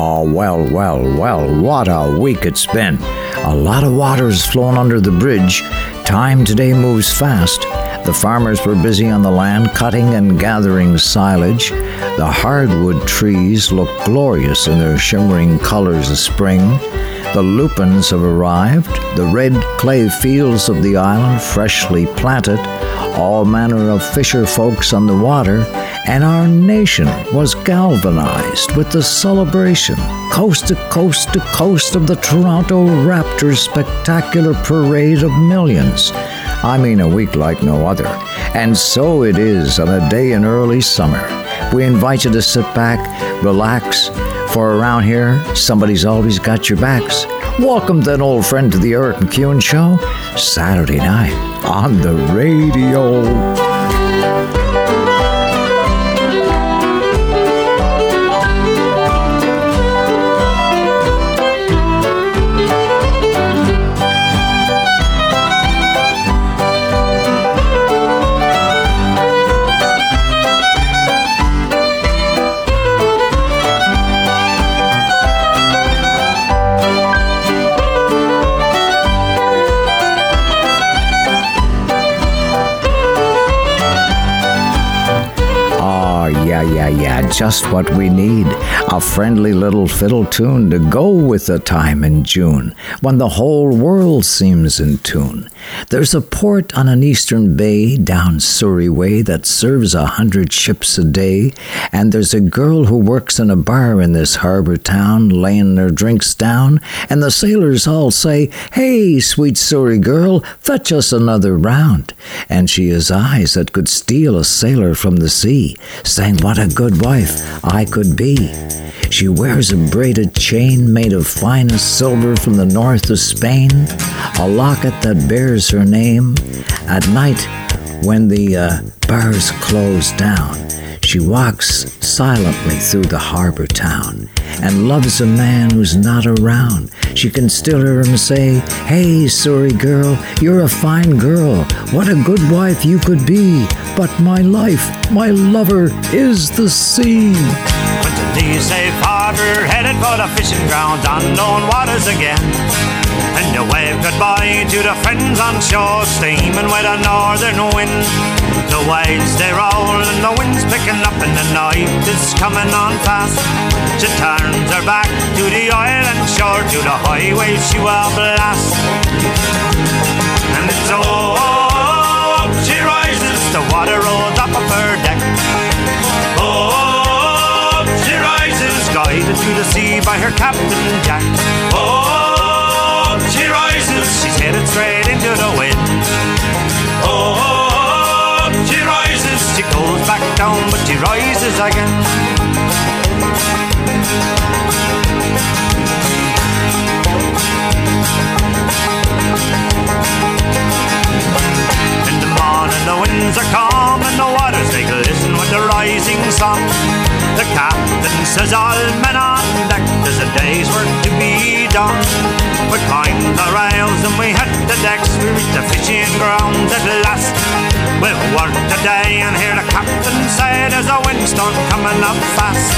Oh, well, well, well, what a week it's been. A lot of water's flown under the bridge. Time today moves fast. The farmers were busy on the land cutting and gathering silage. The hardwood trees look glorious in their shimmering colors of spring. The lupins have arrived, the red clay fields of the island freshly planted, all manner of fisher folks on the water, and our nation was galvanized with the celebration, coast to coast to coast, of the Toronto Raptors' spectacular parade of millions. I mean, a week like no other. And so it is on a day in early summer. We invite you to sit back, relax, for around here, somebody's always got your backs. Welcome, then, old friend, to the Eric MacEwen Show, Saturday night on the radio. Just what we need a friendly little fiddle tune to go with the time in June when the whole world seems in tune. There's a port on an eastern bay down Surrey way that serves a hundred ships a day, and there's a girl who works in a bar in this harbor town laying their drinks down, and the sailors all say, Hey, sweet Surrey girl, fetch us another round. And she has eyes that could steal a sailor from the sea, saying, What a good wife I could be. She wears a braided chain made of finest silver from the north of Spain, a locket that bears her name. At night, when the uh, bars close down, she walks silently through the harbor town and loves a man who's not around. She can still hear him say, Hey, Surrey girl, you're a fine girl. What a good wife you could be. But my life, my lover, is the sea. Leave safe harbor, headed for the fishing grounds, unknown waters again. And you wave goodbye to the friends on shore, steaming with a northern wind. The waves they roll and the wind's picking up, and the night is coming on fast. She turns her back to the island shore, to the highway she will blast. And it's oh, she rises, the water rolls up of her deck. Oh, she rises, guided to the sea by her captain Jack. She's headed straight into the wind. Oh, she rises, she goes back down, but she rises again. In the morning, the winds are calm and the waters they glisten with the rising sun. The captain says all men on deck, there's a day's work to be done. We climb the rails and we hit the decks, we reach the fishing grounds at last. We've worked a day and hear the captain say there's a windstorm coming up fast.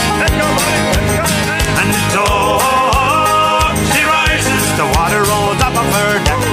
And oh, she rises, the water rolls up of her deck.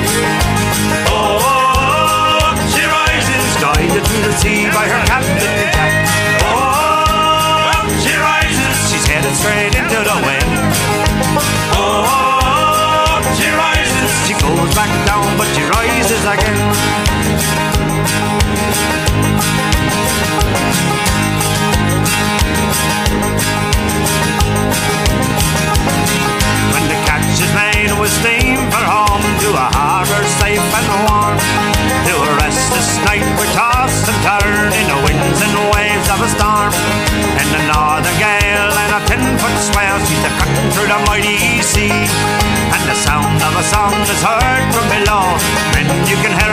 Mighty sea. And the sound of a song is heard from below, and you can hear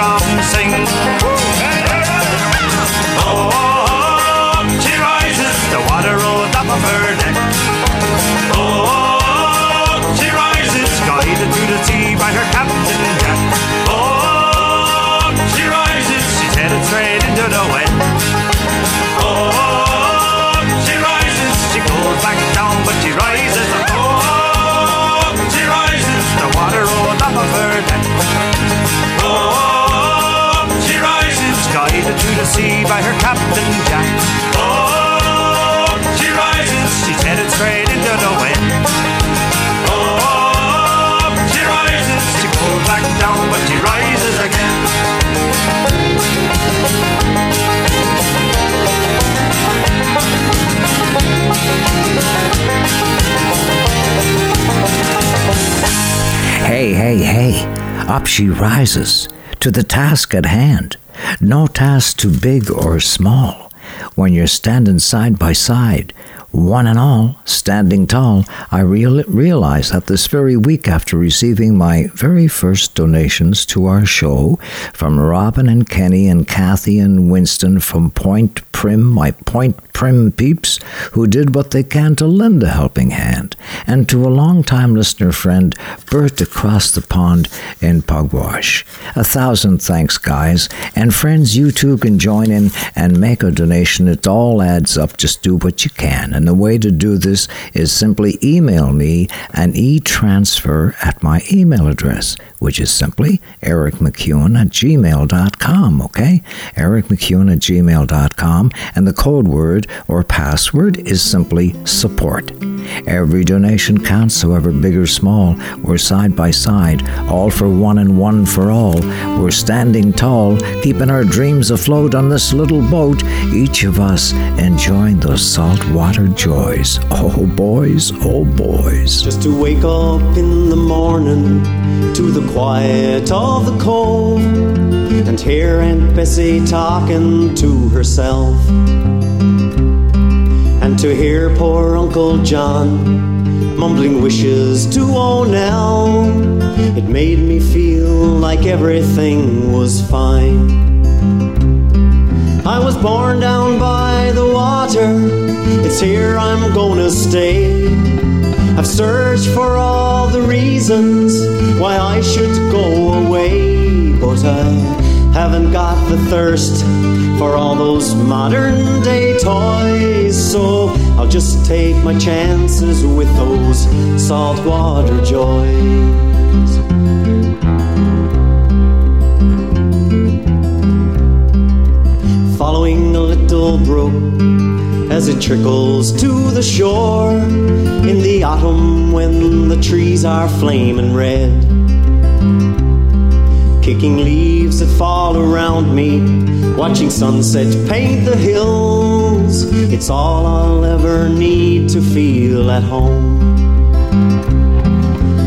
by her Captain Jack. Oh, she rises. She's headed straight into the wind. Oh, she rises. She pulls back down, but she rises again. Hey, hey, hey, up she rises to the task at hand. No task too big or small. When you're standing side by side, one and all, standing tall, I real- realized that this very week after receiving my very first donations to our show from Robin and Kenny and Kathy and Winston from Point Prim, my Point Prim peeps, who did what they can to lend a helping hand, and to a long-time listener friend, Bert across the pond in Pugwash. A thousand thanks, guys, and friends, you too can join in and make a donation. It all adds up. Just do what you can. And and the way to do this is simply email me an e transfer at my email address, which is simply ericmacewen at gmail.com, okay? ericmacewen at gmail.com, and the code word or password is simply support. Every donation counts, however big or small. We're side by side, all for one and one for all. We're standing tall, keeping our dreams afloat on this little boat, each of us enjoying those saltwater joys. Oh, boys, oh, boys. Just to wake up in the morning to the quiet of the cove and hear Aunt Bessie talking to herself and to hear poor Uncle John mumbling wishes to old Nell. It made me feel like everything was fine. I was born down by the water, it's here I'm gonna stay. I've searched for all the reasons why I should go away, but I haven't got the thirst for all those modern day toys. So I'll just take my chances with those saltwater joys. Following a little brook as it trickles to the shore in the autumn when the trees are flaming red kicking leaves that fall around me, watching sunset paint the hills. It's all I'll ever need to feel at home.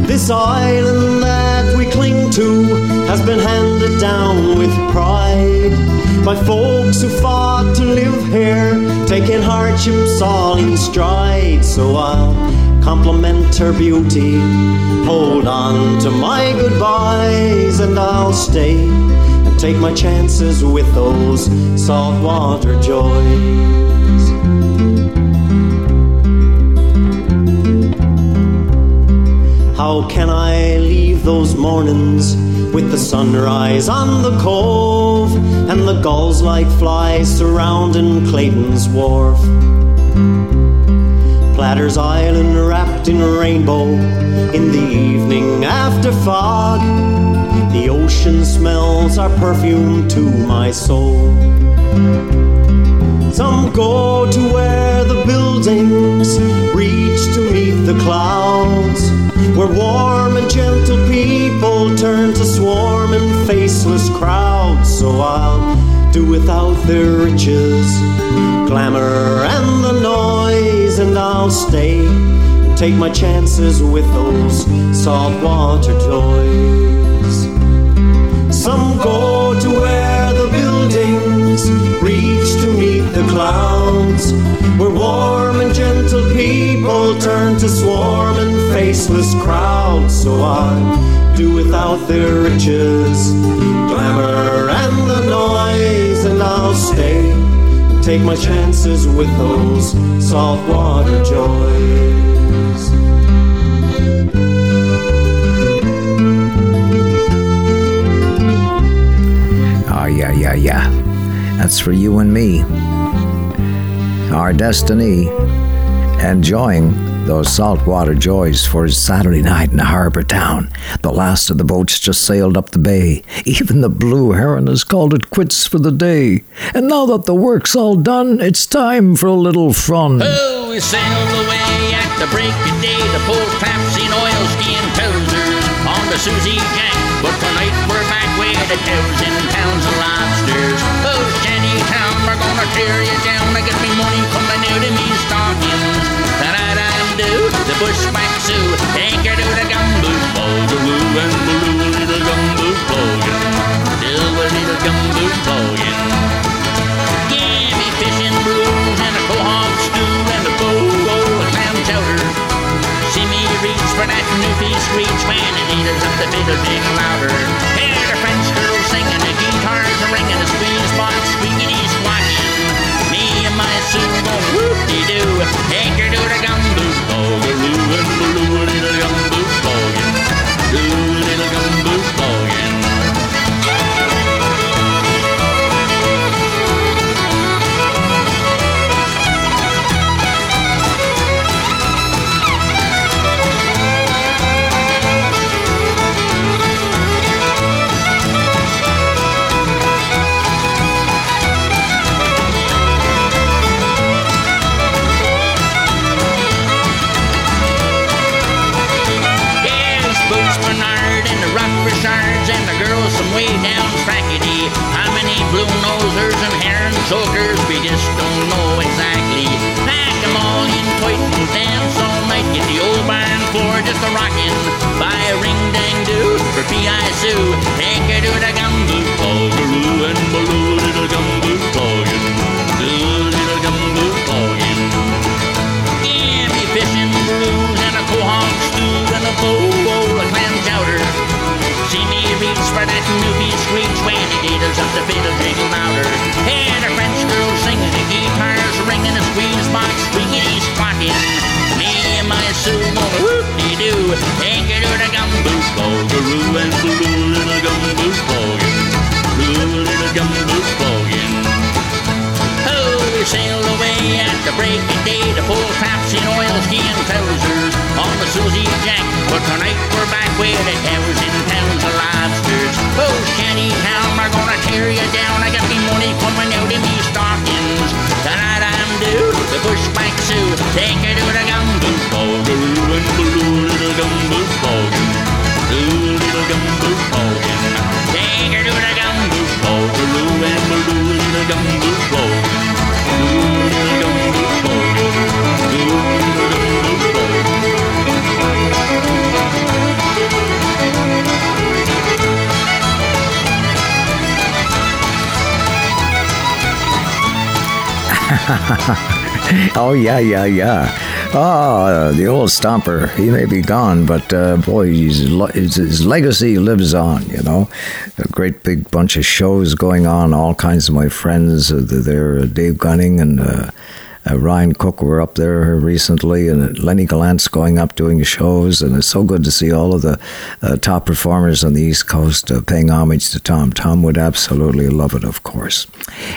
This island that we cling to has been handed down with pride by folks who fought to live here, taking hardships all in stride. So I'll compliment her beauty. Hold on to my goodbyes, and I'll stay and take my chances with those saltwater joys. How can I leave those mornings with the sunrise on the cove and the gulls like flies surrounding Clayton's wharf? Platter's Island wrapped in rainbow in the evening after fog. The ocean smells are perfume to my soul. Some go to where the buildings reach to meet the clouds, where warm and gentle people turn to swarm swarming faceless crowds. So I'll do without their riches, glamour, and the noise, and I'll stay and take my chances with those saltwater joys. Some go to where the buildings reach to meet the clouds, where warm and gentle people turn to swarm swarming faceless crowds. So I do without their riches, glamour, and the noise, and I'll stay take my chances with those saltwater joys. Ah, yeah, yeah, yeah. That's for you and me. Our destiny, enjoying those saltwater joys for his Saturday night in a harbour town. The last of the boats just sailed up the bay. Even the blue heron has called it quits for the day. And now that the work's all done, it's time for a little fun. Oh, we sailed away at the break of day to pull traps in oilskin trousers on the Susie Jack. But tonight we're back with a thousand pounds of lobsters. Oh, Shanty Town, we're gonna tear you down. I get me money coming out of me stockings do, the bushwhack zoo, Take her to the gumboot bog, a woo and baloo, little gumboot boggin, do a little gumboot boggin. Gimme fish and brews and a quahog stew and a bogo and clam chowder. See me reach for that new fish reach when it eaters up the fiddle big louder. Hear the French girls singing, the guitars are ringing, the squeeze box squeaking. squat. And going whoop-de-doo, her to the gumboot, boogaloo and baloo, little way down Frackety. How many blue nosers and herring chokers we just don't know exactly. Pack 'em all in and dance all night. Get the old barn floor just a rockin'. Take her to the gumboot, bogaroo and blue little gumboot boggin. Blue little gumboot boggin. Oh, we sailed away at the break of day to pull traps in oilskin trousers on the Susie Jack. But tonight we're back the towers in towns of lobsters. Oh, shanty town, we're gonna tear you down. I got me money coming out of me stockings. Tonight Due the bushback Sue. Take her to the gumboot, bogaroo and blue little gumboot boggin. Blue little gumboot boggin. Take her to the gumboot, bogaroo and blue little gumboot boggin. Blue little little. Oh, yeah, yeah, yeah. Oh, the old stomper. He may be gone, but uh, boy, his legacy lives on, you know. A great big bunch of shows going on. All kinds of my friends uh, there, uh, Dave Gunning and uh, uh, Ryan Cook were up there recently, and Lenny Gallant's going up doing shows, and it's so good to see all of the uh, top performers on the East Coast uh, paying homage to Tom. Tom would absolutely love it, of course.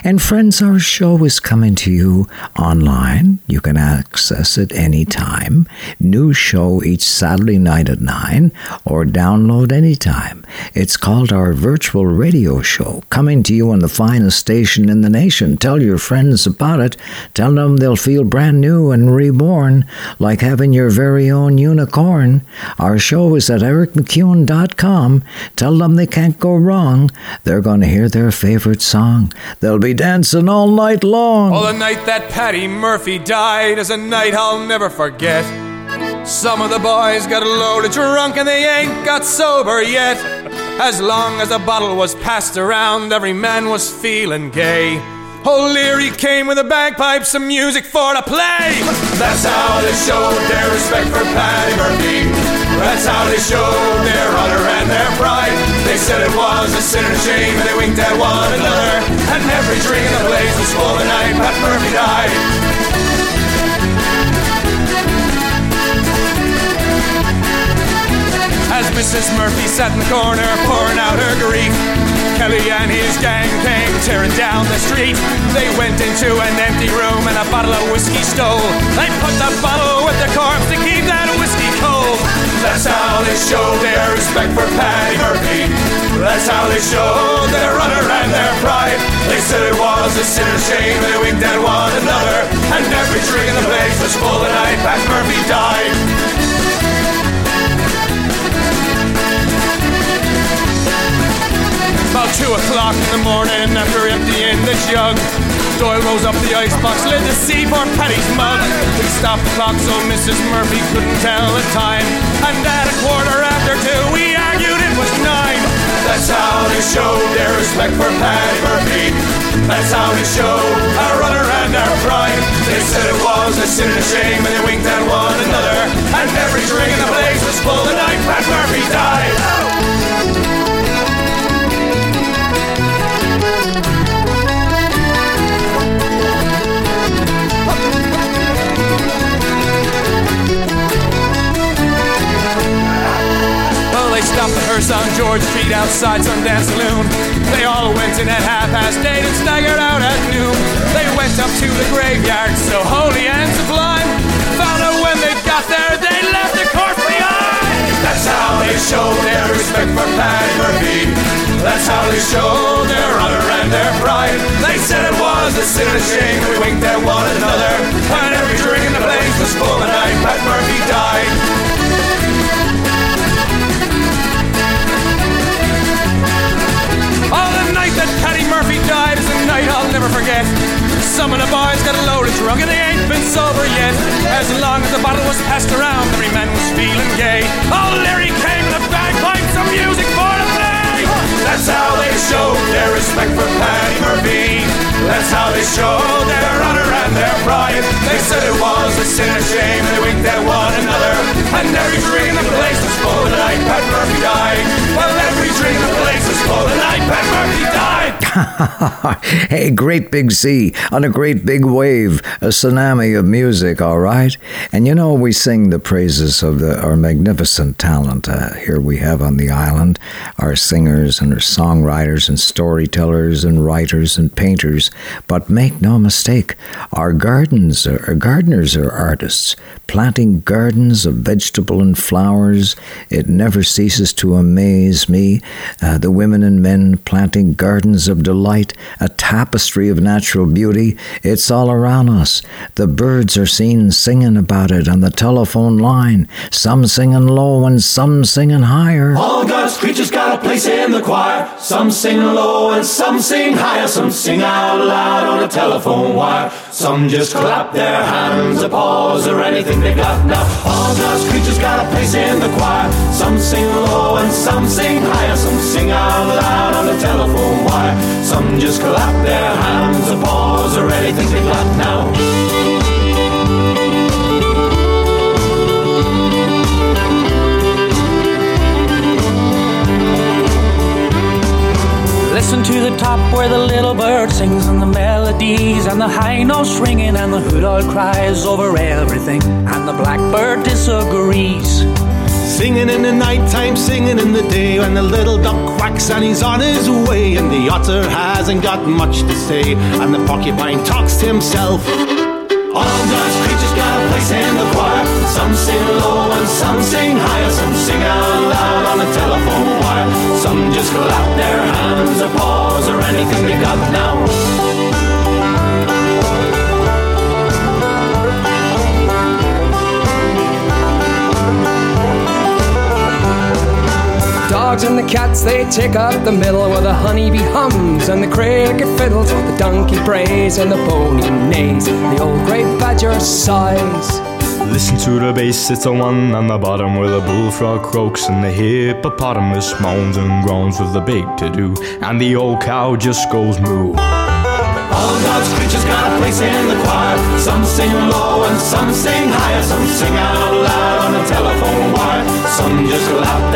And friends, our show is coming to you online. You can access it anytime. New show each Saturday night at 9, or download anytime. It's called our virtual radio show, coming to you on the finest station in the nation. Tell your friends about it. Tell them they'll feel brand new and reborn, like having your very own unicorn. Our show is at ericmacewen.com. Tell them they can't go wrong. They're going to hear their favorite song. They'll be dancing all night long. Oh, the night that Patty Murphy died is a night I'll never forget. Some of the boys got loaded drunk and they ain't got sober yet. As long as the bottle was passed around, every man was feeling gay. O'Leary came with the bagpipes and music for the play. That's how they showed their respect for Patty Murphy. That's how they showed their honor and their pride. They said it was a sin and a shame, and they winked at one another. And every drink in the place was full the night Pat Murphy died. As Mrs. Murphy sat in the corner pouring out her grief, Kelly and his gang came tearing down the street. They went into an empty room and a bottle of whiskey stole. They put the bottle with the corpse to keep that whiskey cold. That's how they showed their respect for Patty Murphy. That's how they showed their honor and their pride. They said it was a sin and shame, they winked at one another. And every drink in the place was full the night Pat Murphy died. Two o'clock in the morning, after emptying the jug, Doyle rose up the icebox lid to see poor Patty's mug. We stopped the clock so Mrs. Murphy couldn't tell the time. And at a quarter after two, we argued it was nine. That's how they showed their respect for Patty Murphy. That's how they showed our honor and our pride. They said it was a sin and a shame, and they winked at one another. And every drink in the place was on George Street outside some dance saloon. They all went in at half past eight and staggered out at noon. They went up to the graveyard, so holy and sublime. Found out when they got there, they left the corpse behind. That's how they showed their respect for Paddy Murphy. That's how they showed their honor and their pride. They said it was a sin and shame. We winked at one another. When every drink in the place was full the night Pat Murphy died. Night I'll never forget. Some of the boys got a loaded drunk and they ain't been sober yet. As long as the bottle was passed around, every man was feeling gay. Oh, Larry came with a bagpipe, some music for the play. That's how they showed their respect for Paddy Murphy. That's how they showed their honor and their pride. They said it was a sin and shame, and they winked at one another. And every drink in the place was full the night Pat Murphy died. Hey, great big sea on a great big wave, a tsunami of music, all right? And you know, we sing the praises of the, our magnificent talent uh, here we have on the island, our singers and our songwriters and storytellers and writers and painters. But make no mistake, our gardens, are, our gardeners are artists, planting gardens of vegetable and flowers. It never ceases to amaze me. Uh, the women and men planting gardens of delight, a tapestry of natural beauty. It's all around us. The birds are seen singing about it on the telephone line, some singing low and some singing higher. All God's creatures got a place in the choir. Some sing low and some sing higher. Some sing out loud on a telephone wire. Some just clap their hands, applause, or anything they got now. All God's creatures got a place in the choir. Some sing low and some sing higher. Some sing out loud on the telephone wire. Some just clap their hands, applause, or anything they got now. Listen to the top where the little bird sings and the melodies and the high notes ringing and the hoot owl cries over everything and the blackbird disagrees. Singing in the night time, singing in the day when the little duck quacks and he's on his way and the otter hasn't got much to say and the porcupine talks to himself. All creatures got a place in the choir. Some sing low and some sing higher. Some sing out loud on a telephone wire. Some just clap their hands or paws or anything they got now. Dogs and the cats, they take up the middle where the honeybee hums and the cricket fiddles, the donkey brays and the pony neighs, the old grey badger sighs. Listen to the bass, it's the one on the bottom where the bullfrog croaks and the hippopotamus moans and groans with the big to do, and the old cow just goes moo. All God's creatures got a place in the choir. Some sing low and some sing higher. Some sing out loud on the telephone wire. Some just clap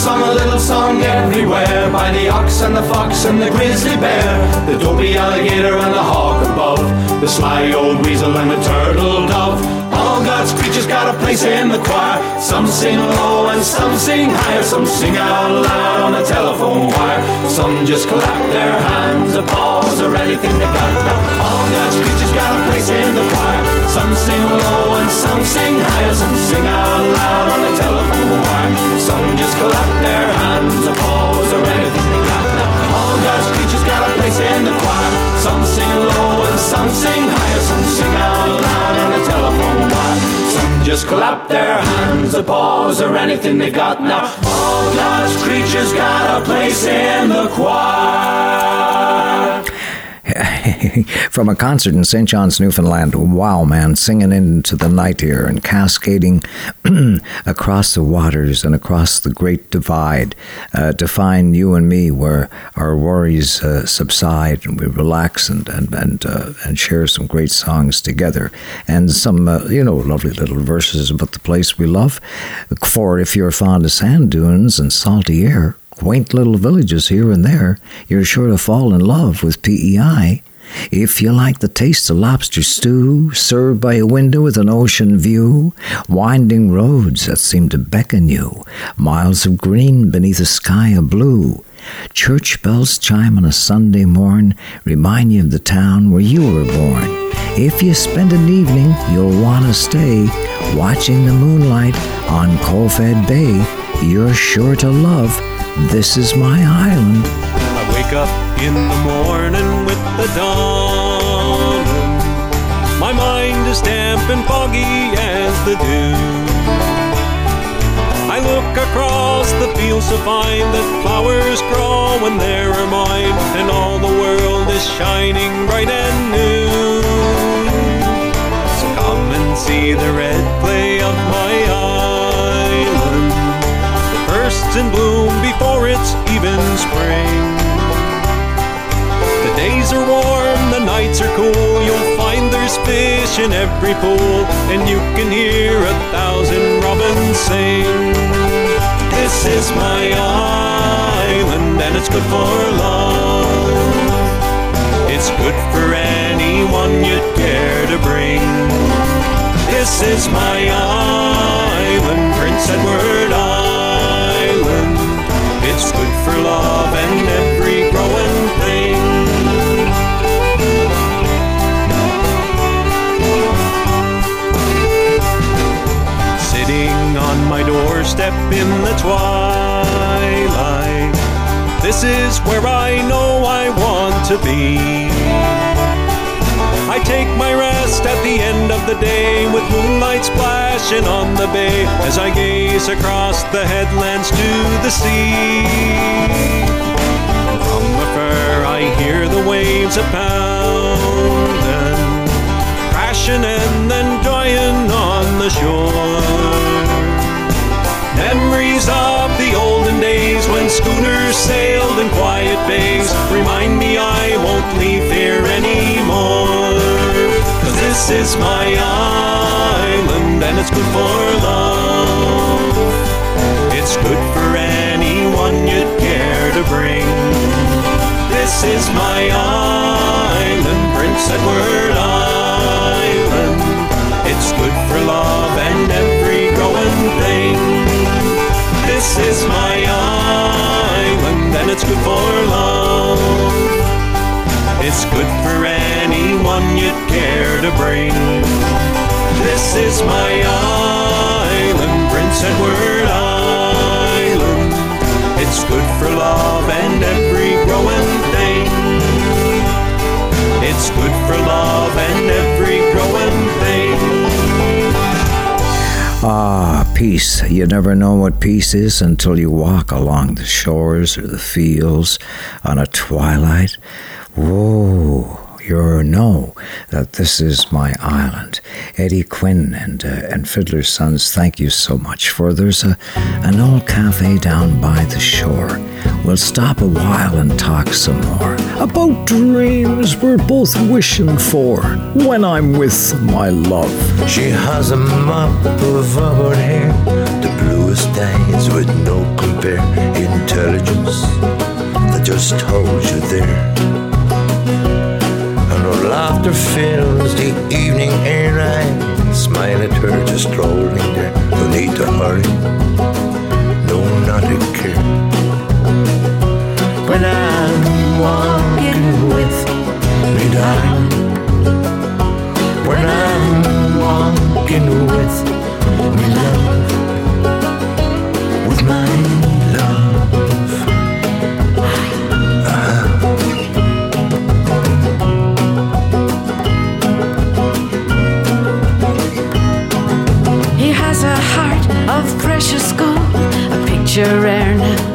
song, a little song everywhere. By the ox and the fox and the grizzly bear, the dopey alligator and the hawk above, the sly old weasel and the turtle dove. All God's creatures got a place in the choir. Some sing low and some sing higher. Some sing out loud on the telephone wire. Some just clap their hands, applause, or anything they got. All God's creatures got a place in the choir. Some sing low and some sing higher. Some sing out loud on the telephone wire. Some just clap their hands, applause, or anything got a place in the choir. Some sing low and some sing higher. Some sing out loud on the telephone wire. Some just clap their hands, applause, or anything they got. Now, all God's creatures got a place in the choir. From a concert in St. John's, Newfoundland. Wow, man, singing into the night here and cascading across the waters and across the Great Divide uh, to find you and me where our worries uh, subside and we relax and and and, uh, and share some great songs together and some uh, you know lovely little verses about the place we love. For if you're fond of sand dunes and salty air, quaint little villages here and there, you're sure to fall in love with PEI. If you like the taste of lobster stew, served by a window with an ocean view, winding roads that seem to beckon you, miles of green beneath a sky of blue, church bells chime on a Sunday morn, remind you of the town where you were born. If you spend an evening, you'll want to stay, watching the moonlight on Colfed Bay. You're sure to love This Is My Island. I wake up in the morning with the dawn. My mind is damp and foggy as the dew. I look across the fields to find that flowers grow when there are mine, and all the world is shining bright and new. So come and see the red clay of my island. Bursts in bloom before it's even spring. The days are warm, the nights are cool. You'll find there's fish in every pool, and you can hear a thousand robins sing. This is my island, and it's good for love. It's good for anyone you'd care to bring. This is my island, Prince Edward Island. It's good for love and every growing thing. Sitting on my doorstep in the twilight. This is where I know I want to be. I take my rest at the end of the day with moonlight splashing on the bay as I gaze across the headlands to the sea. From afar I hear the waves a pounding, crashing and then joying on the shore. Memories of the olden days when schooners sailed in quiet bays remind me I won't leave here anymore. This is my island and it's good for love. It's good for anyone you'd care to bring. This is my island, Prince Edward Island. It's good for love and every growing thing. This is my island and it's good for love. It's good for anyone you'd care to bring. This is my island, Prince Edward Island. It's good for love and every growing thing. It's good for love and every growing thing. Ah, peace. You never know what peace is until you walk along the shores or the fields on a twilight. Whoa. You know that this is my island. Eddie Quinn and uh, and Fiddler's Sons, thank you so much. For there's a an old cafe down by the shore. We'll stop a while and talk some more about dreams we're both wishing for when I'm with my love. She has a mop of auburn hair, the bluest eyes with no compare, intelligence that just holds you there. Laughter fills the evening air. I smile at her just strolling there. No need to hurry, no, not a care. When I'm walking with me, darling. When I'm walking with precious gold, a picture rare now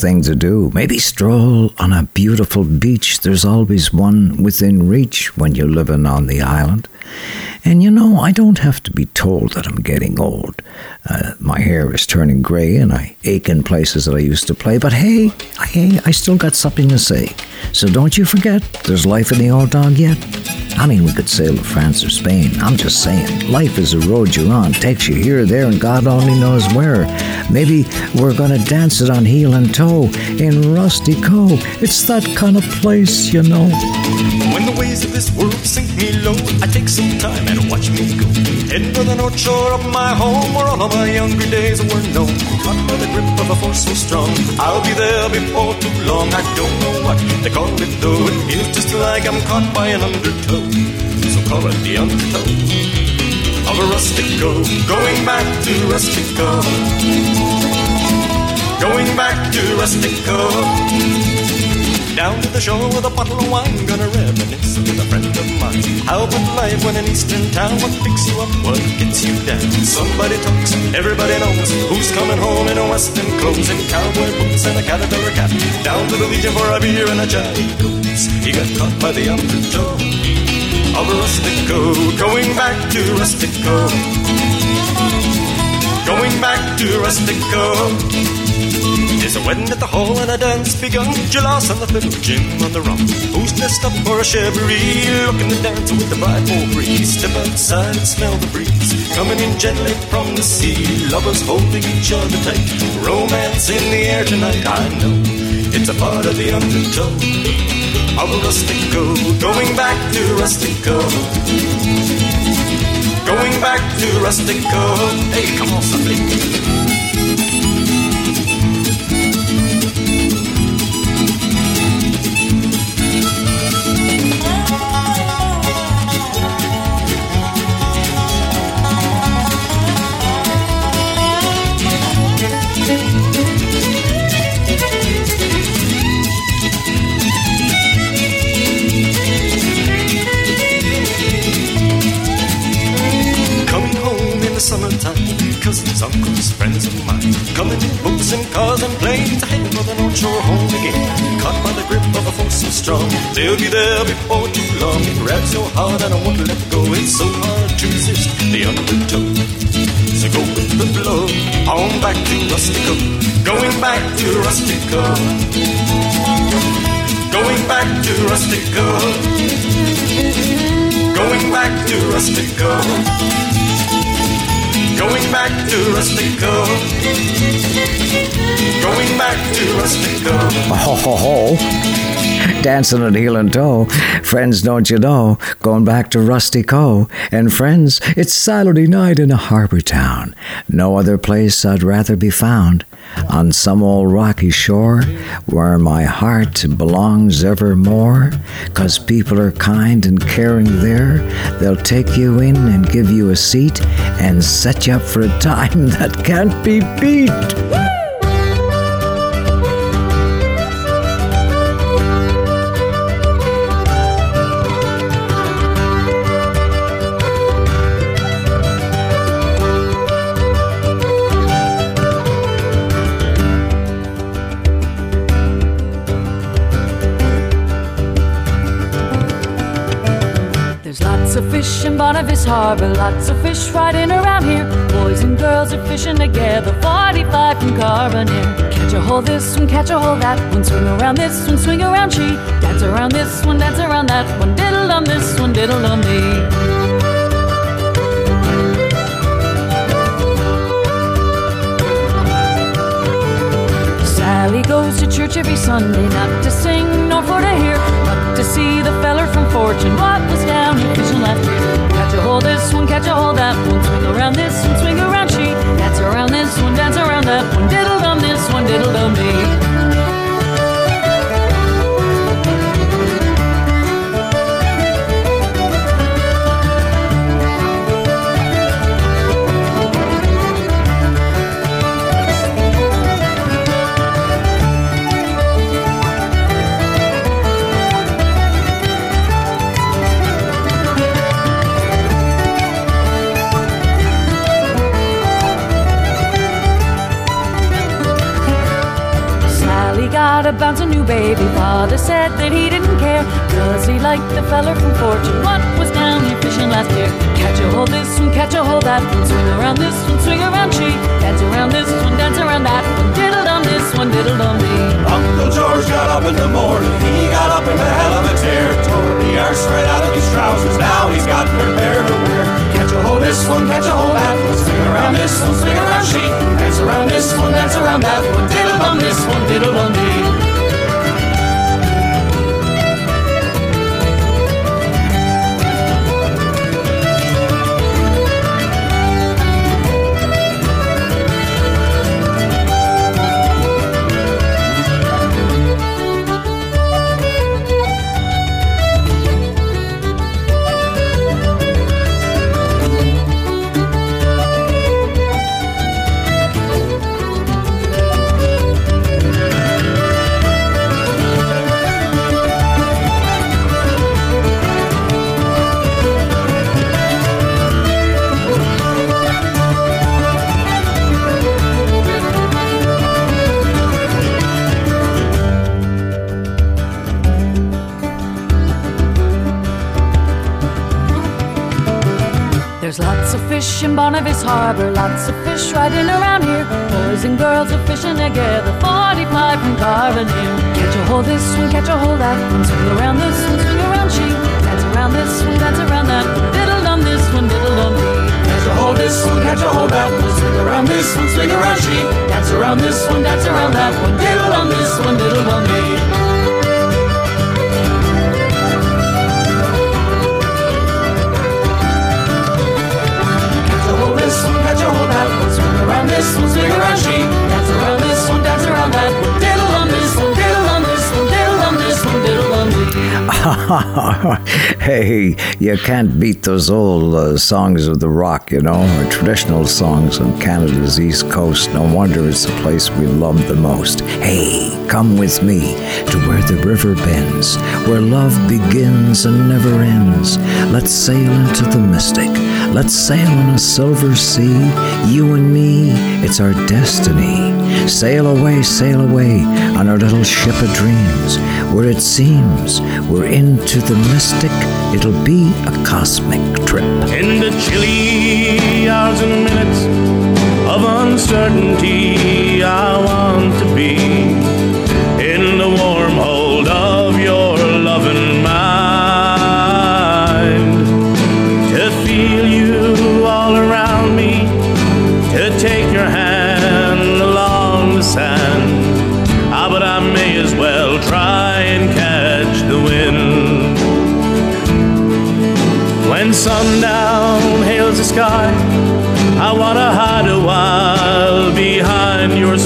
thing to do. Maybe stroll on a beautiful beach. There's always one within reach when you're living on the island. And you know, I don't have to be told that I'm getting old. Uh, my hair is turning grey and I ache in places that I used to play. But hey, hey, I still got something to say. So don't you forget, there's life in the old dog yet. I mean, we could sail to France or Spain. I'm just saying, life is a road you're on, takes you here, there, and God only knows where. Maybe we're gonna dance it on heel and toe in Rustico. It's that kind of place, you know. When the waves of this world sink me low, I take some time and watch me go. Heading for the north shore of my home, where all of my younger days were known. Caught by the grip of a force so strong, I'll be there before too long. I don't know what they call it though. It feels just like I'm caught by an undertow. So call it the undertow of a rustico. Going back to rustico. Going back to rustico. Down to the shore with a bottle of wine, gonna reminisce with a friend of mine. How about life when an eastern town? What picks you up? What gets you down? Somebody talks, everybody knows who's coming home in a western clothes and cowboy boots and a caterpillar cap. Down to the Legion for a beer and a jive goes. He got caught by the undertow of rustico, going back to rustico. Going back to rustico. There's a wedding at the hall and a dance begun. Gelos on the fiddle, Jim on the rum. Who's dressed up for a chevy? Looking to dance with the bride for breeze. Step outside and smell the breeze. Coming in gently from the sea. Lovers holding each other tight. Romance in the air tonight. I know it's a part of the undertow of rustico. Going back to rustico. Going back to rustico. Hey, come on, somebody. They'll be there before too long. It grabs your heart and I won't let go. It's so hard to resist the undertow. So go with the flow, on back to Rustico. Going back to Rustico. Going back to Rustico. Going back to Rustico. Going back to Rustico. Going back to Rustico. Ho, ho, ho. Dancing at heel and toe. Friends, don't you know? Going back to Rustico. And friends, it's Saturday night in a harbor town. No other place I'd rather be found. On some old rocky shore where my heart belongs evermore. Cause people are kind and caring there. They'll take you in and give you a seat and set you up for a time that can't be beat. Harbor, lots of fish riding around here. Boys and girls are fishing together, 45 from Carbonear. Catch a hold this one, catch a hold that one, swing around this one, swing around she. Dance around this one, dance around that one, diddle dum this one, diddle dum dee. Sally goes to church every Sunday, not to sing nor for to hear, but to see the feller from Fortune. What was down here fishing last year? Hold this one, catch a hold that one, swing around this one, swing around she, dance around this one, dance around that one, diddle dum this one, diddle dum dee. Got a new baby. Father said that he didn't care, cause he liked the feller from Fortune. What was down here fishing last year? Catch a hold this one, catch a hold that one. Swing around this one, swing around she. Dance around this one, dance around that one. Diddle dum this one, diddle dum dee. Uncle George got up in the morning, he got up in a hell of a tear. Tore the arse right out of his trousers, now he's got pair to wear. Catch a hold this one, catch a hold that one. Swing around this one, swing around she. Dance around this one, dance around that one. Diddle dum this one, diddle dum dee. Fish in Bonavist Harbor, lots of fish riding around here. Boys and girls are fishing together, 45 from Carbonear. Catch a hold this one, catch a hold that one, swing around this one, swing around she. Dance around this one, dance around that diddle dum this one, diddle dum dee. Catch a hold this one, catch a hold that one, swing around this one, swing around she. Dance around this one, dance around that one, diddle dum this one, diddle dum dee. Around this one, swing around she. Dance around this one, dance around that one. hey, you can't beat those old uh, songs of the rock, you know, traditional songs on Canada's East Coast. No wonder it's the place we love the most. Hey, come with me to where the river bends, where love begins and never ends. Let's sail into the mystic. Let's sail on a silver sea, you and me, it's our destiny. Sail away, sail away on our little ship of dreams, where it seems we're into the mystic, it'll be a cosmic trip. In the chilly hours and minutes of uncertainty, I want to be sky, I wanna hide a while behind your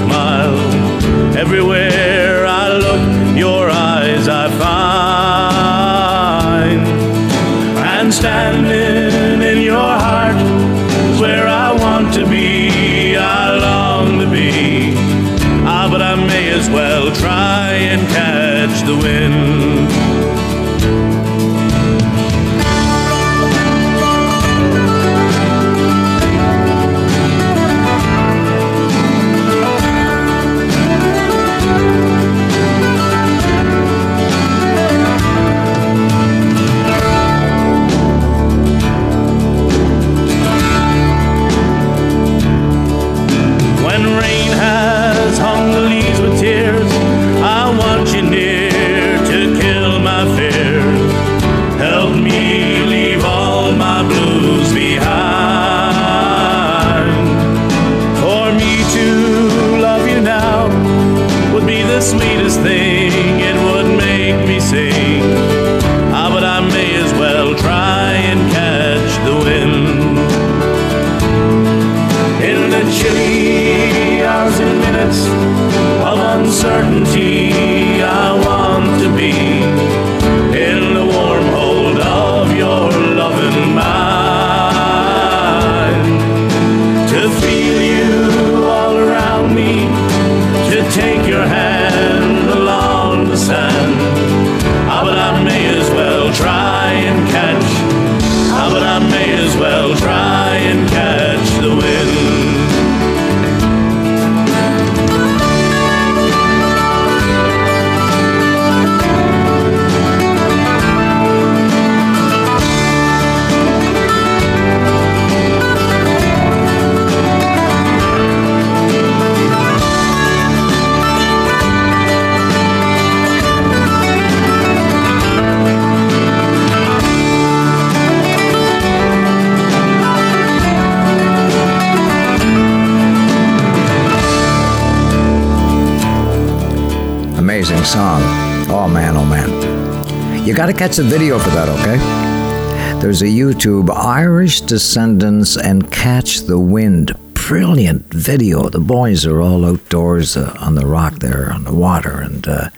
You got to catch the video for that, okay? There's a YouTube Irish Descendants and Catch the Wind. Brilliant video. The boys are all outdoors uh, on the rock there, on the water, and uh,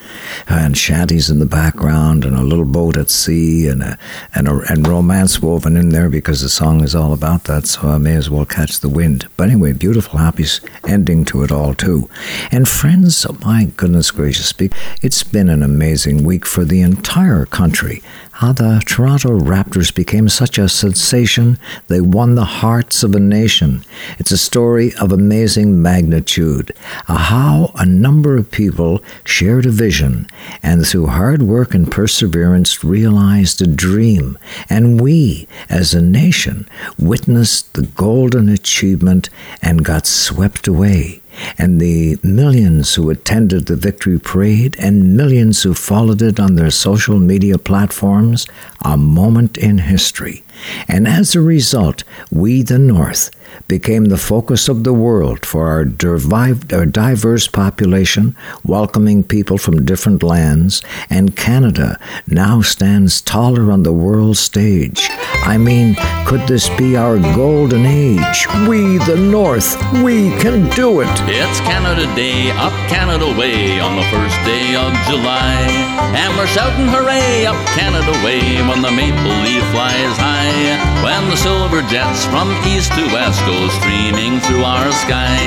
and shanties in the background, and a little boat at sea, and a, and a, and romance woven in there because the song is all about that. So I may as well catch the wind. But anyway, beautiful, happy ending to it all too. And friends, my goodness gracious. It's been an amazing week for the entire country. How the Toronto Raptors became such a sensation, they won the hearts of a nation. It's a story of amazing magnitude. How a number of people shared a vision and through hard work and perseverance realized a dream. And we, as a nation, witnessed the golden achievement and got swept away and the millions who attended the victory parade and millions who followed it on their social media platforms, a moment in history. And as a result, we, the North, became the focus of the world for our, diverse population, welcoming people from different lands, and Canada now stands taller on the world stage. I mean, could this be our golden age? We, the North, we can do it. It's Canada Day, up Canada Way on the first day of July. And we're shouting hooray, up Canada Way when the maple leaf flies high. When the silver jets from east to west go streaming through our sky.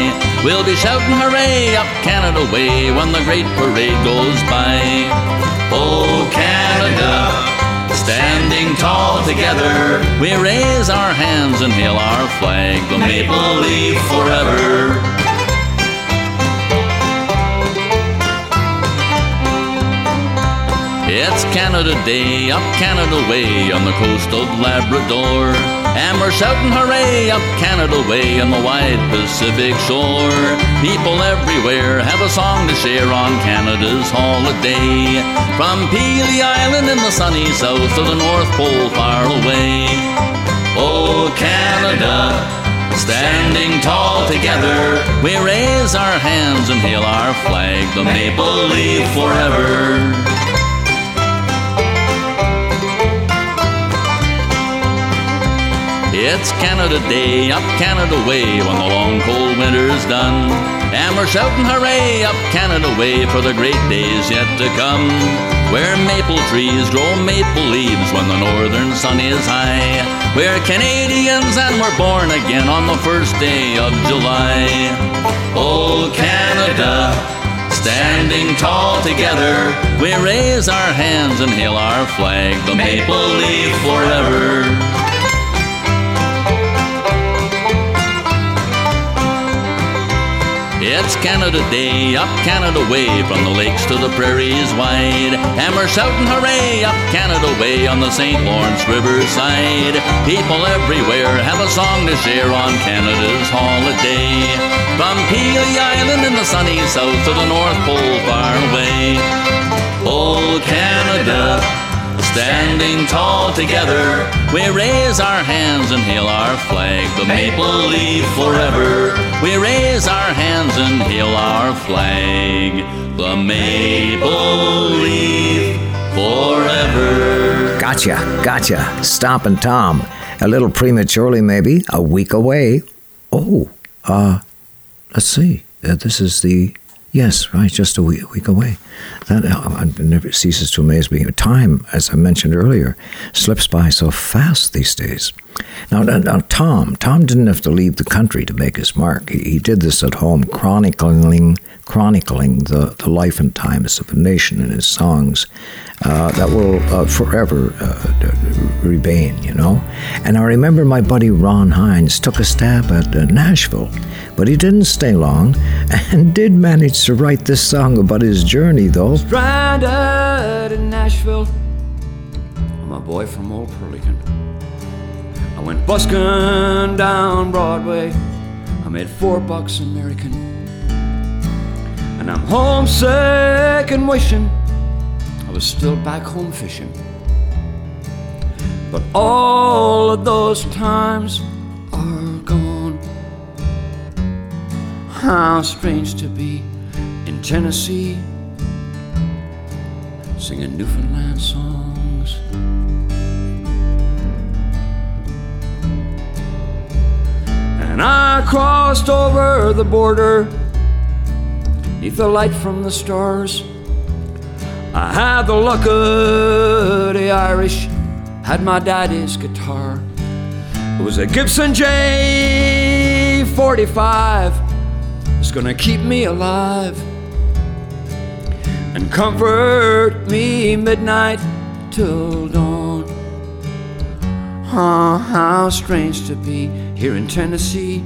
We'll be shouting hooray, up Canada Way when the great parade goes by. Oh, Canada. Standing tall together, we raise our hands and hail our flag, the maple leaf forever. It's Canada Day, up Canada Way on the coast of Labrador. And we're shouting hooray, up Canada Way on the wide Pacific shore. People everywhere have a song to share on Canada's holiday. From Pelee Island in the sunny south to the North Pole far away. Oh, Canada, Standing tall together, we raise our hands and hail our flag, the maple leaf forever. It's Canada Day, up Canada Way, when the long cold winter's done. And we're shouting hooray, up Canada Way, for the great days yet to come. Where maple trees grow maple leaves when the northern sun is high. We're Canadians and we're born again on the first day of July. Oh, Canada, Standing tall together, we raise our hands and hail our flag, the maple leaf forever. It's Canada Day, up Canada Way, from the lakes to the prairies wide. Hammer shouting hooray, up Canada Way on the St. Lawrence River side. People everywhere have a song to share on Canada's holiday. From Pelee Island in the sunny south to the North Pole far away. Oh, Canada. Standing tall together, we raise our hands and hail our flag, the maple leaf forever. We raise our hands and hail our flag, the maple leaf forever. Gotcha, gotcha. Stompin' Tom. A little prematurely, maybe. A week away. Oh, uh, let's see. Uh, this is the. Yes, right, just a week, week away. That uh, never ceases to amaze me. Time, as I mentioned earlier, slips by so fast these days. Now, now, now, Tom, Tom didn't have to leave the country to make his mark. He, he did this at home, chronicling, chronicling the, the life and times of a nation in his songs uh, that will uh, forever uh, remain, you know. And I remember my buddy Ron Hynes took a stab at uh, Nashville, but he didn't stay long and did manage to write this song about his journey, though. Stranded in Nashville, I'm a boy from old Perlican. I went busking down Broadway. I made four bucks American. And I'm homesick and wishing I was still back home fishing. But all of those times are gone. How strange to be in Tennessee singing Newfoundland songs. And I crossed over the border neath the light from the stars. I had the luck of the Irish, had my daddy's guitar. It was a Gibson J45, it's gonna keep me alive and comfort me midnight till dawn. Oh, how strange to be here in Tennessee,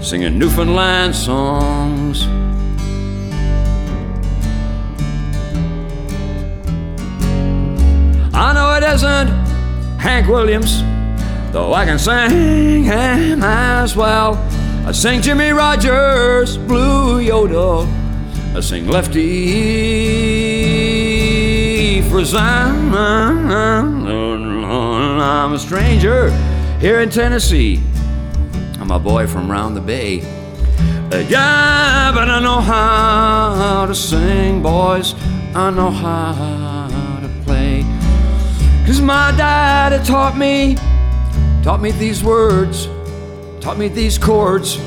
singing Newfoundland songs. I know it isn't Hank Williams, though I can sing him as well. I sing Jimmie Rodgers, Blue Yodel. I sing Lefty Frizzell. I'm a stranger here in Tennessee. I'm a boy from round the bay. Uh, yeah, but I know how to sing, boys. I know how to play. Cause my daddy taught me, taught me these words, taught me these chords.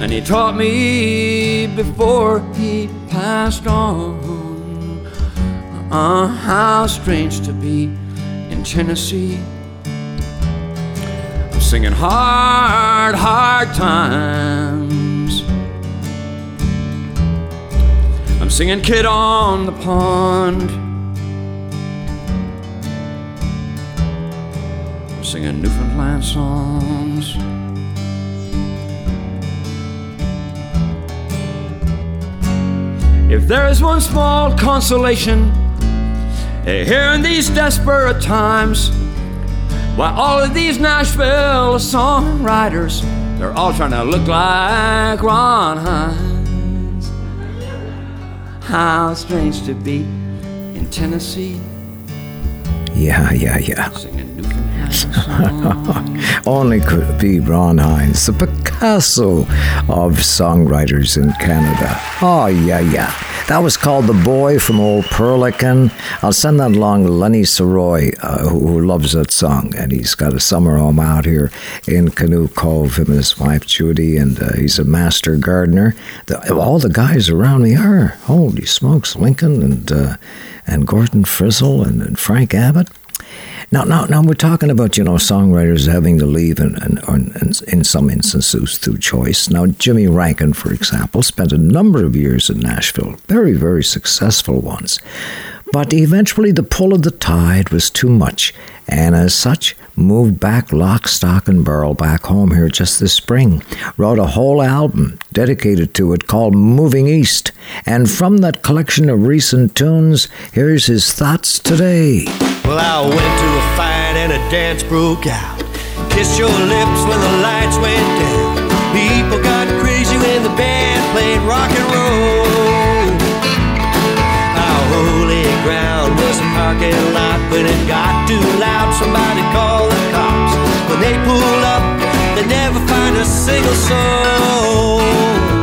And he taught me before he passed on. Uh, how strange to be in Tennessee. Singing hard, hard times. I'm singing Kid on the Pond. I'm singing Newfoundland songs. If there is one small consolation eh, here in these desperate times, why all of these Nashville songwriters, they're all trying to look like Ron Hynes. How strange to be in Tennessee. Yeah, yeah, yeah. Only could be Ron Hynes, the Picasso of songwriters in Canada. Oh, yeah, yeah. That was called The Boy from Old Perlican. I'll send that along to Lenny Soroy, uh, who, who loves that song. And he's got a summer home out here in Canoe Cove, him and his wife Judy, and uh, he's a master gardener. The, all the guys around me are. Holy smokes, Lincoln and, uh, and Gordon Frizzle and, and Frank Abbott. Now, now, now we're talking about you know songwriters having to leave, and, and, and, in some instances through choice. Now, Jimmy Rankin, for example, spent a number of years in Nashville, very, very successful ones. But eventually, the pull of the tide was too much, and as such, moved back lock, stock, and barrel back home here just this spring. Wrote a whole album dedicated to it called Moving East. And from that collection of recent tunes, here's his thoughts today. Well, I went to a fight and a dance broke out. Kissed your lips when the lights went down. People got crazy when the band played rock and roll. Our holy ground was a parking lot. When it got too loud, somebody called the cops. When they pull up, they never find a single soul.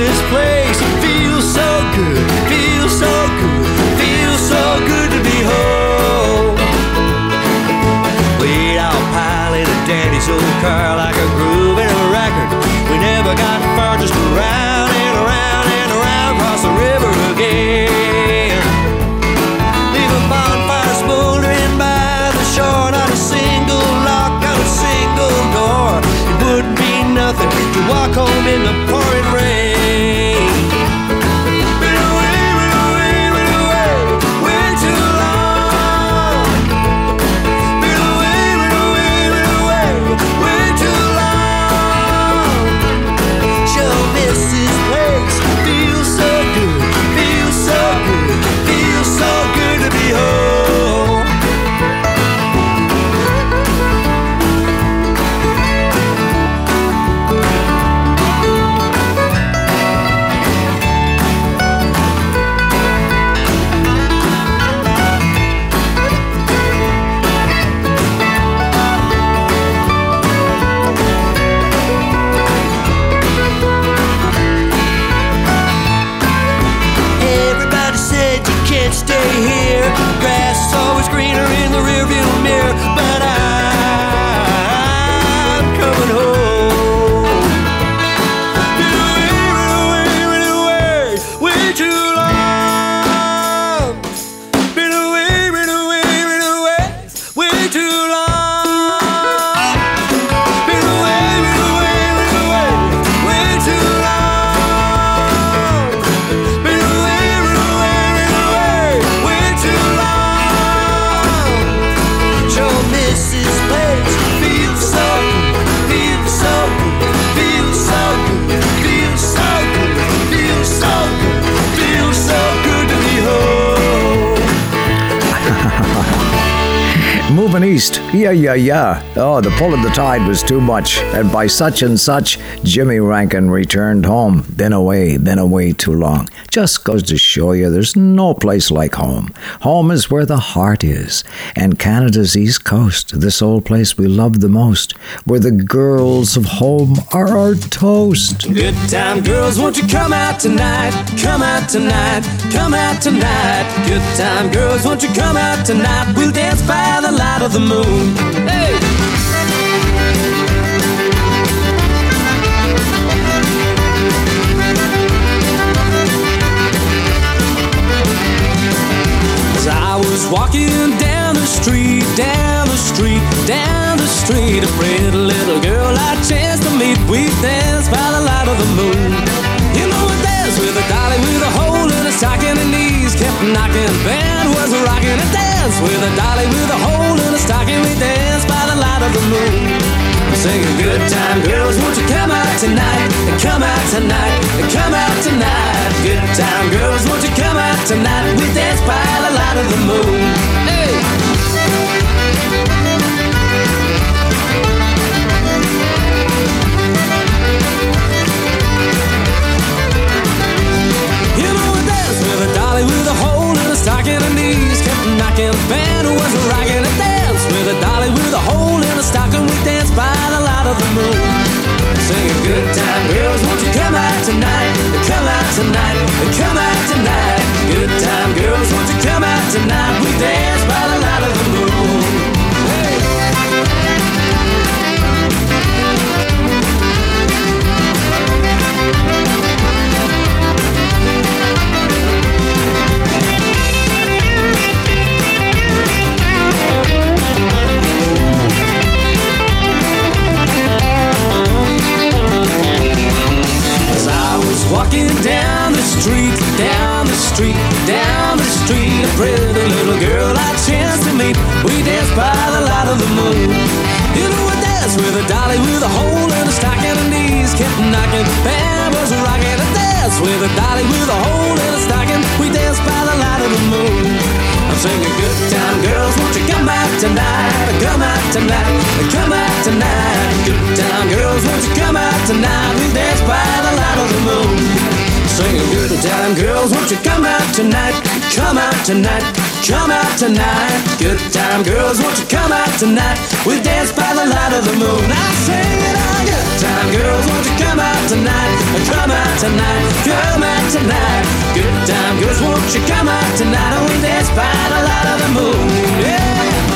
this place. Feels so good, feels so good, feels so good to be home. Laid out pile in a daddy's old car like a groove. East, yeah, yeah, yeah. Oh, the pull of the tide was too much, and by such and such, Jimmy Rankin returned home. Been away, been away too long. Just goes to show you there's no place like home. Home is where the heart is, and Canada's east coast, this old place we love the most, where the girls of home are our toast. Good time girls, won't you come out tonight? Come out tonight, come out tonight. Good time girls, won't you come out tonight? We'll dance by the light of the moon. Hey! I was walking down the street, down the street, down the street, a pretty little girl I chanced to meet. We danced by the light of the moon. You know, we danced with a dolly with a hole in her stocking, her knees kept knocking. Band was rocking a dance with a dolly with a hole in her stocking. We danced by the light of the moon. Singing good time girls, won't you come out tonight? And come out tonight, and come out tonight. Good time girls, won't you come out tonight? We dance by the light of the moon. Time girls, won't you come out tonight? We'll dance by the light of the moon. I sing it on good time girls, won't you come out tonight? Come out tonight, come out tonight. Good time girls, won't you come out tonight? And we dance by the light of the moon. Yeah.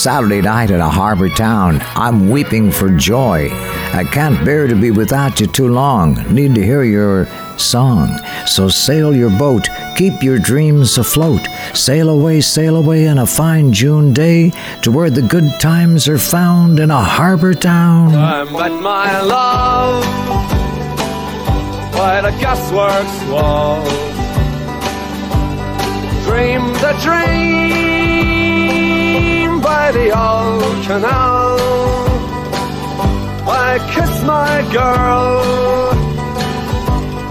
Saturday night in a harbor town. I'm weeping for joy. I can't bear to be without you too long. Need to hear your song. So sail your boat, keep your dreams afloat. Sail away, sail away on a fine June day to where the good times are found in a harbor town. I met my love by the gasworks wall. dreamed a dream by the old canal. I kissed my girl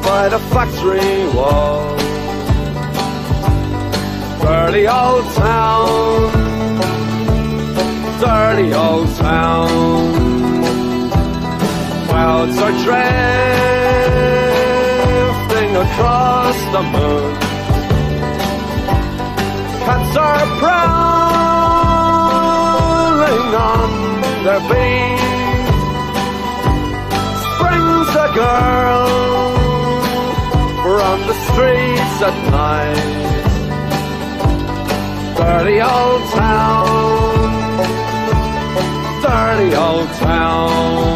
by the factory wall. Dirty old town, dirty old town. Clouds are drifting across the moon. Cats are prowling on their beat. Springs a girl from the streets at night. Dirty old town, dirty old town.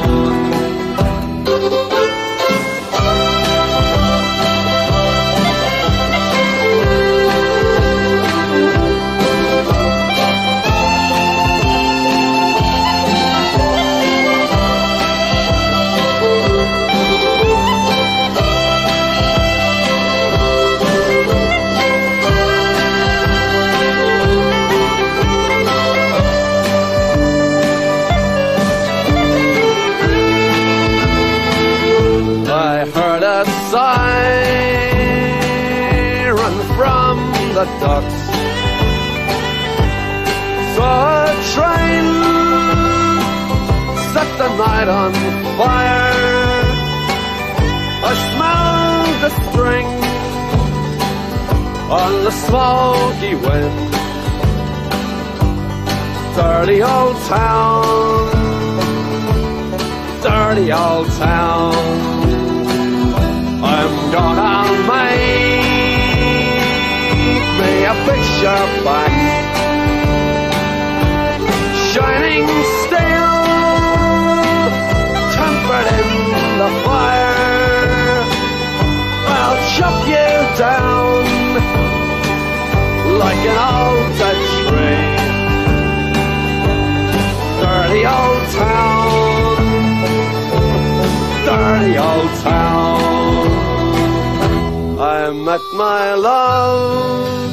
The docks. Saw a train set the night on fire. I smelled the spring on the smoky wind. Dirty old town, dirty old town. I'm gonna make a picture back, shining steel, tempered in the fire. I'll chop you down like an old dead tree. Dirty old town, dirty old town. I met my love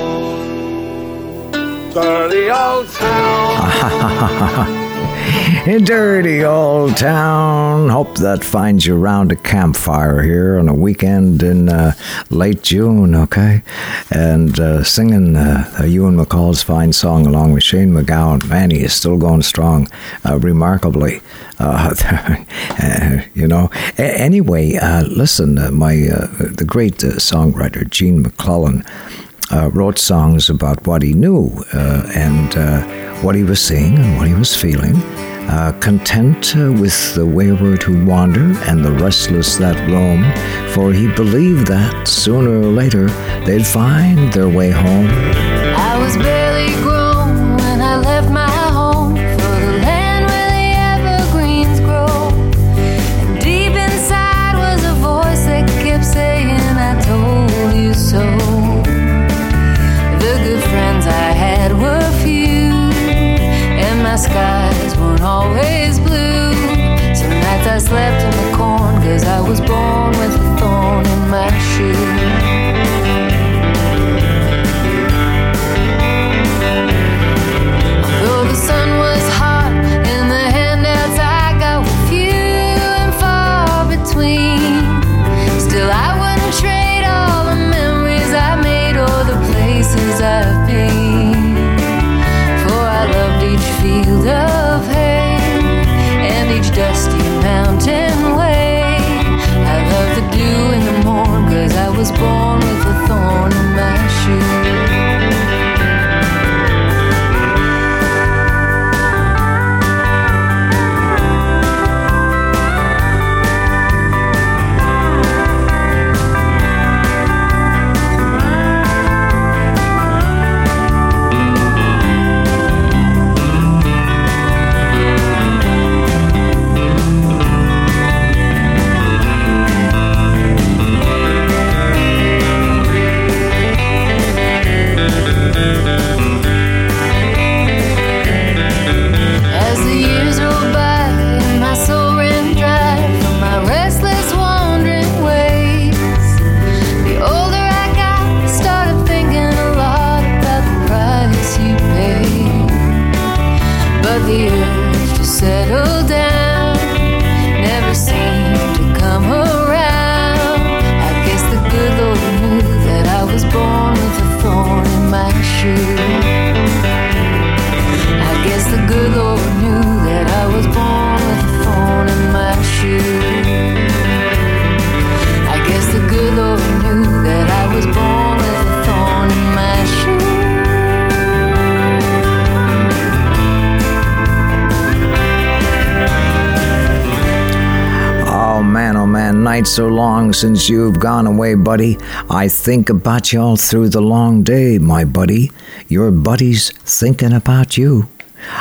dirty old town. Dirty old town. Hope that finds you around a campfire here on a weekend in uh, late June, okay? And uh, singing uh, Ewan MacColl's fine song along with Shane MacGowan. Man, he is still going strong, uh, remarkably. Uh, uh, you know. A- anyway, uh, listen, my the great songwriter Gene MacLellan uh, wrote songs about what he knew uh, and uh, what he was seeing and what he was feeling. Uh, content uh, with the wayward who wander and the restless that roam, for he believed that sooner or later they'd find their way home. Always blue. Some nights I slept in the corn, cause I was born with a thorn in my shoe. So long since you've gone away, buddy. I think about you all through the long day, my buddy. Your buddy's thinking about you.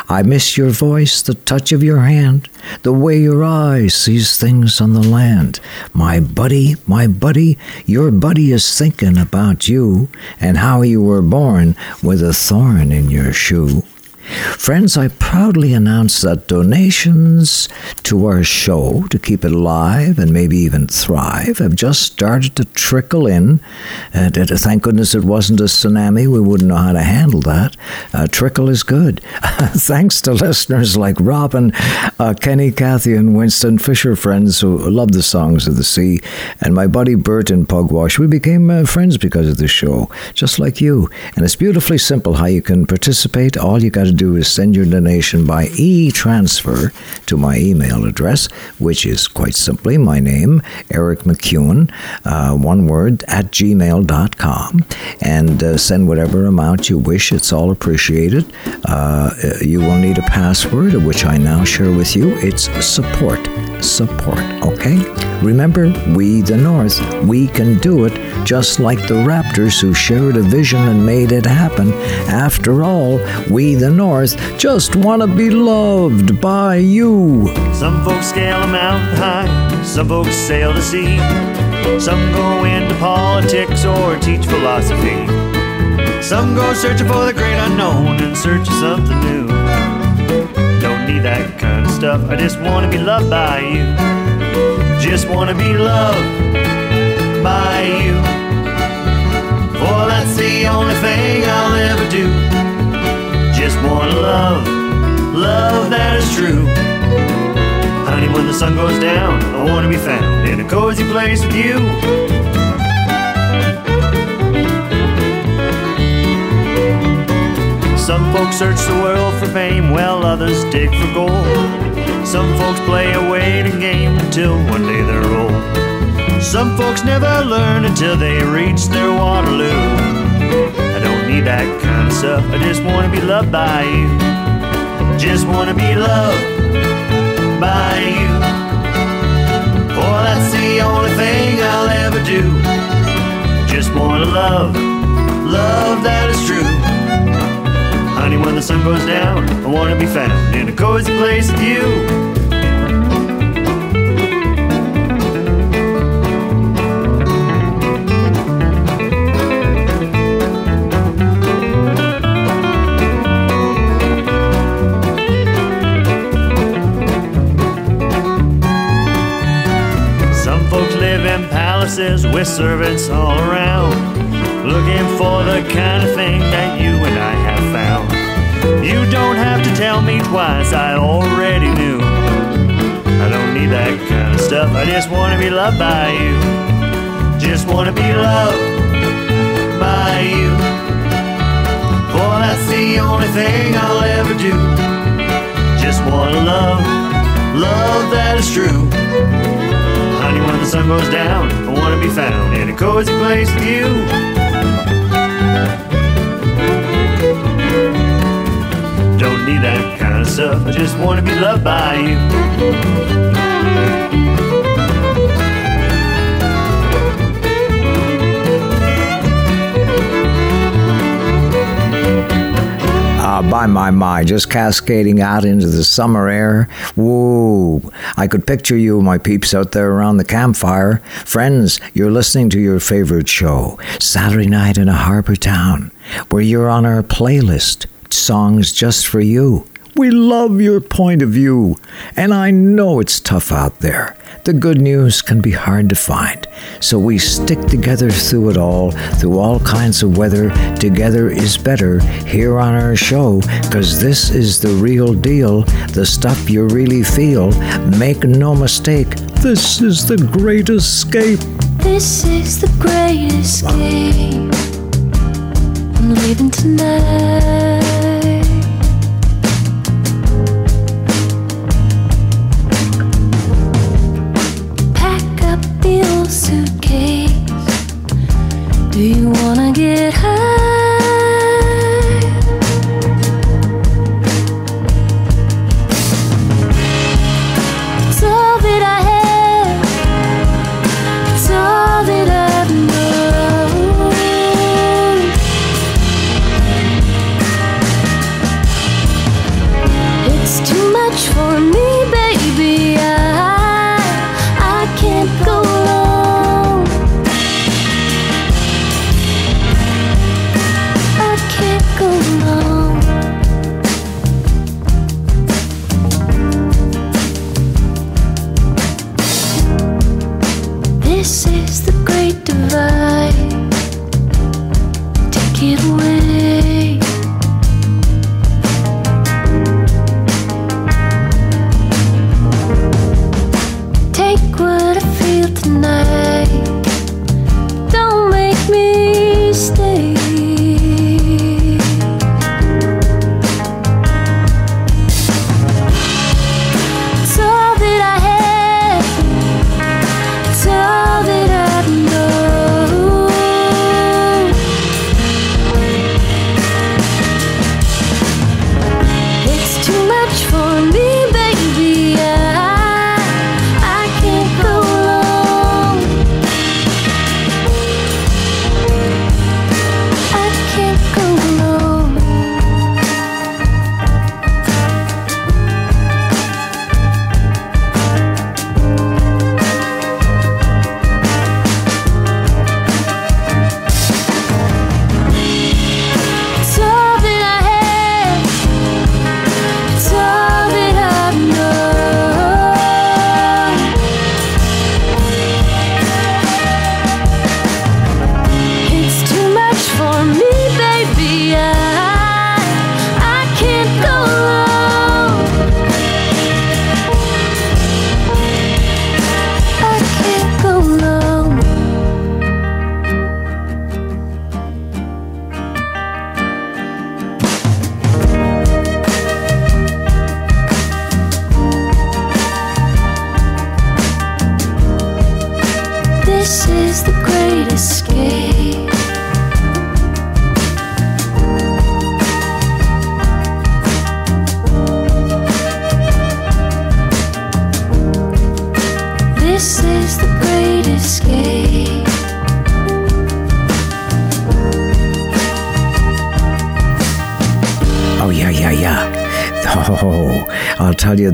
I miss your voice, the touch of your hand, the way your eye sees things on the land. My buddy, my buddy, your buddy is thinking about you and how you were born with a thorn in your shoe. Friends, I proudly announce that donations to our show to keep it alive and maybe even thrive have just started to trickle in. And uh, thank goodness it wasn't a tsunami. We wouldn't know how to handle that. Uh, trickle is good. Thanks to listeners like Robin, uh, Kenny, Kathy, and Winston Fisher, friends who love the songs of the sea, and my buddy Bert in Pugwash. We became uh, friends because of this show, just like you. And it's beautifully simple how you can participate. All you got to do is send your donation by e transfer to my email address, which is quite simply my name, Eric MacEwen, uh, one word, at gmail.com, and uh, send whatever amount you wish. It's all appreciated. Uh, you will need a password, which I now share with you. It's support. Support, okay? Remember, we, the North, we can do it just like the Raptors who shared a vision and made it happen. After all, we, the North, just want to be loved by you. Some folks scale a mountain high, some folks sail the sea. Some go into politics or teach philosophy. Some go searching for the great unknown in search of something new. Don't need that kind of stuff, I just want to be loved by you. Just want to be loved by you. For that's the only thing I'll ever do. Want to love, love that is true. Honey, when the sun goes down, I want to be found in a cozy place with you. Some folks search the world for fame, while others dig for gold. Some folks play a waiting game until one day they're old. Some folks never learn until they reach their Waterloo. That kind of stuff, I just want to be loved by you. Just want to be loved by you. For that's the only thing I'll ever do. Just want to love, love that is true. Honey, when the sun goes down, I want to be found in a cozy place with you. Palaces with servants all around, looking for the kind of thing that you and I have found. You don't have to tell me twice, I already knew. I don't need that kind of stuff, I just want to be loved by you. Just want to be loved by you. For that's the only thing I'll ever do. Just want to love, love that is true. Honey, when the sun goes down, I want to be found in a cozy place with you. Don't need that kind of stuff, I just want to be loved by you. Ah, by my my, just cascading out into the summer air. Whoa! I could picture you, my peeps, out there around the campfire. Friends, you're listening to your favorite show, Saturday Night in a Harbor Town, where you're on our playlist, songs just for you. We love your point of view, and I know it's tough out there. The good news can be hard to find, so we stick together through it all, through all kinds of weather. Together is better here on our show, because this is the real deal, the stuff you really feel. Make no mistake, this is the great escape. This is the great escape. I'm leaving tonight. Suitcase. Do you wanna get high?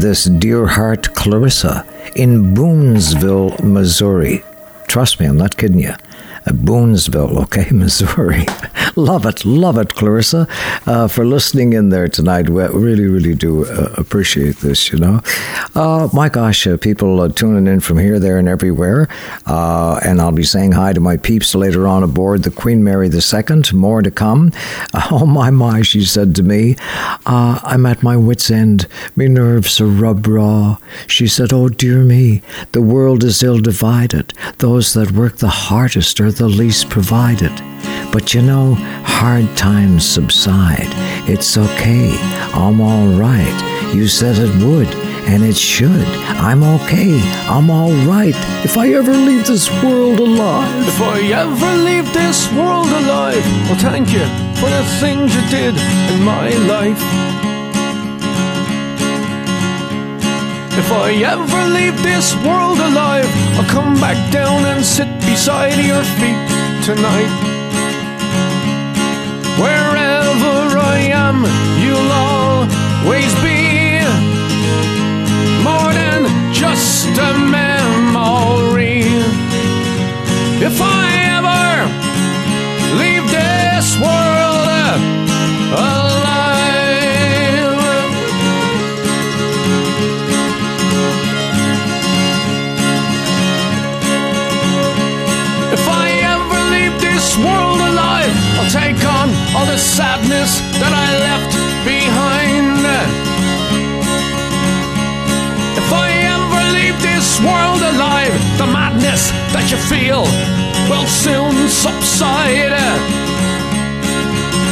This Dear Heart Clarissa in Boonesville, Missouri. Trust me, I'm not kidding you. Uh, Boonsville, okay, Missouri. love it, love it, Clarissa, uh, for listening in there tonight. We really, really do uh, appreciate this, you know. Uh, my gosh, uh, people uh, tuning in from here, there, and everywhere. Uh, and I'll be saying hi to my peeps later on aboard the Queen Mary II. More to come. Oh, my, my, she said to me. Uh, I'm at my wits' end. Me nerves are rub raw. She said, Oh, dear me, the world is ill divided. Those that work the hardest are the least provided. But you know, hard times subside. It's okay. I'm all right. You said it would, and it should. I'm okay. I'm all right. If I ever leave this world alive. If I ever leave this world alive, well, thank you for the things you did in my life. If I ever leave this world alive, I'll come back down and sit beside your feet tonight. Wherever I am, you'll always be just a memory. If I ever leave this world alive, that you feel will soon subside.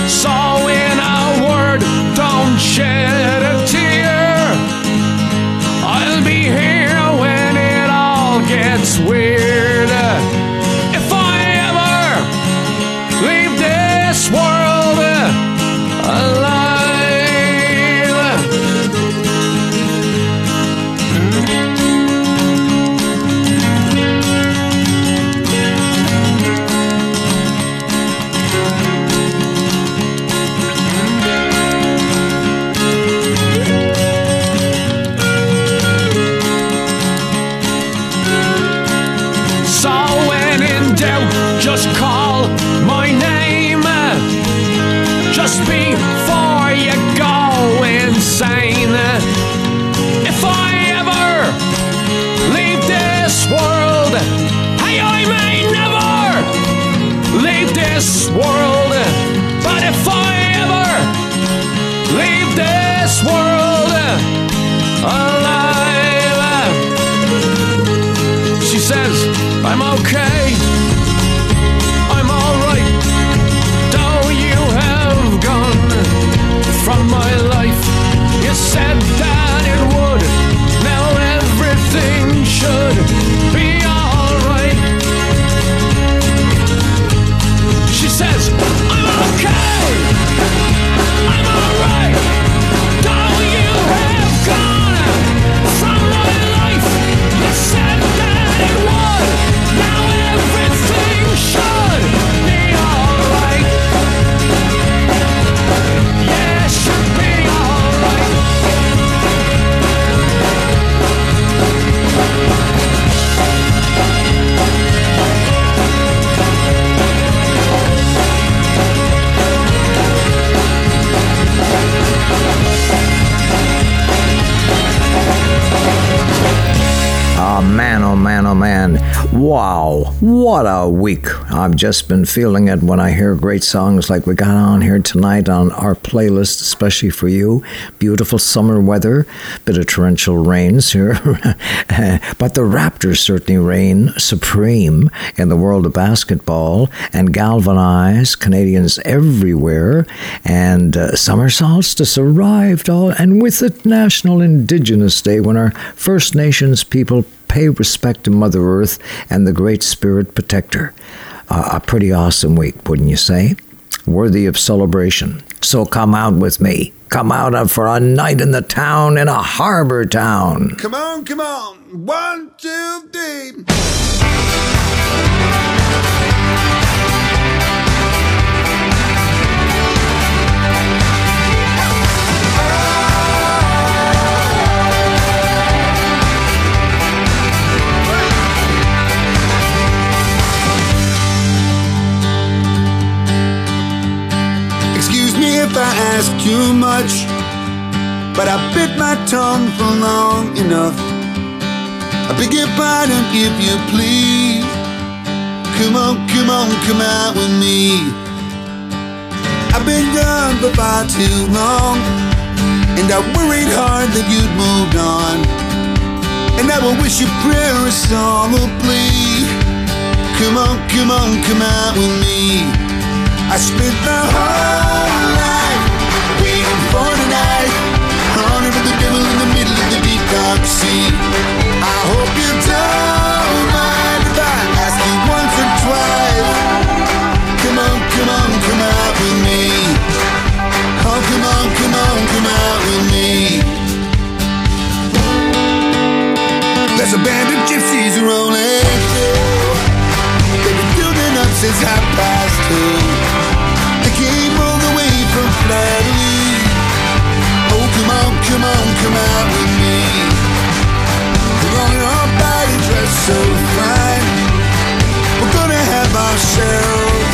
So, in a word, don't shed a tear. I'll be here when it all gets weird. Just oh man. Wow, what a week. I've just been feeling it when I hear great songs like we got on here tonight on our playlist, especially for you. Beautiful summer weather, bit of torrential rains here. but the Raptors certainly reign supreme in the world of basketball and galvanize Canadians everywhere. And uh, summer solstice arrived, all, and with it, National Indigenous Day, when our First Nations people pay respect to Mother Earth and the Great Spirit Protector. Uh, a pretty awesome week, wouldn't you say? Worthy of celebration. So come out with me. Come out for a night in the town in a harbor town. Come on, come on. One, two, three. If I ask too much, but I bit my tongue for long enough. I beg your pardon if you please. Come on, come on, come out with me. I've been gone for far too long, and I worried hard that you'd moved on. And I will wish you prayer a song or plea. Come on, come on, come out with me. I spent my whole life There's a band of gypsies rolling through. They've been doing up since half past two. They came all the way from Flattery. Oh, come on, come on, come out so fine. We're gonna have ourselves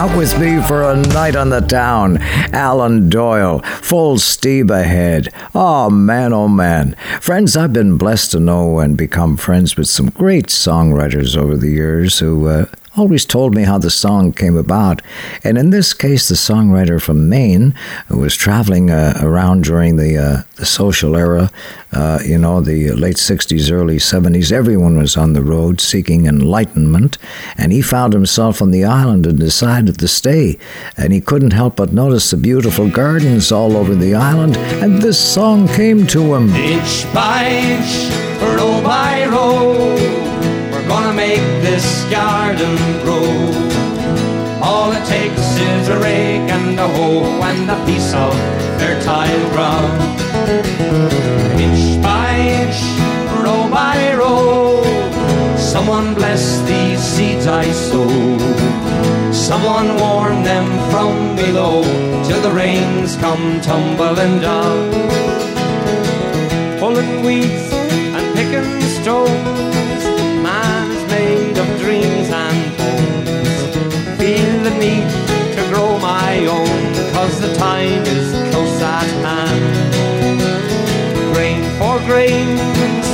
out with me for a night on the town. Alan Doyle, full steam ahead. Oh man, oh man. Friends, I've been blessed to know and become friends with some great songwriters over the years who uh, always told me how the song came about. And in this case, the songwriter from Maine, who was traveling uh, around during the, uh, the social era, uh, you know, the late 60s, early 70s, everyone was on the road seeking enlightenment. And he found himself on the island and decided to stay. And he couldn't help but notice the beautiful gardens all over the island. And this song came to him. Inch by inch, row by row, we're gonna make this garden grow. All it takes is a rake and a hoe and a piece of fertile ground. Inch by inch, row by row, someone bless these seeds I sow. Someone warn them from below till the rains come tumbling down. Pulling weeds and picking stones, man is made of dreams and bones. Feel the need to grow my own, cause the time is close at hand. Grain for grain,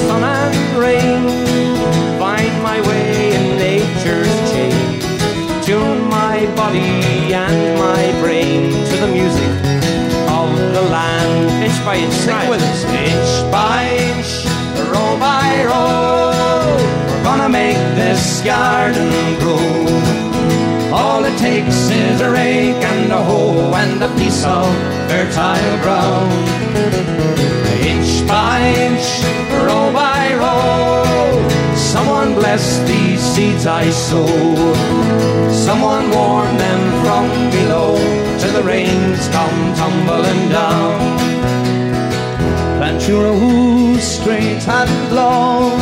sun and rain, find my way in nature's chain. Tune my body and my brain to the music of the land. Inch by inch, sing it with us. Inch by inch, row by row, we're gonna make this garden grow. All it takes is a rake and a hoe and a piece of fertile ground. Inch by inch, row by row, someone bless these seeds I sow. Someone warn them from below till the rains come tumbling down. Plant your rows straight and long,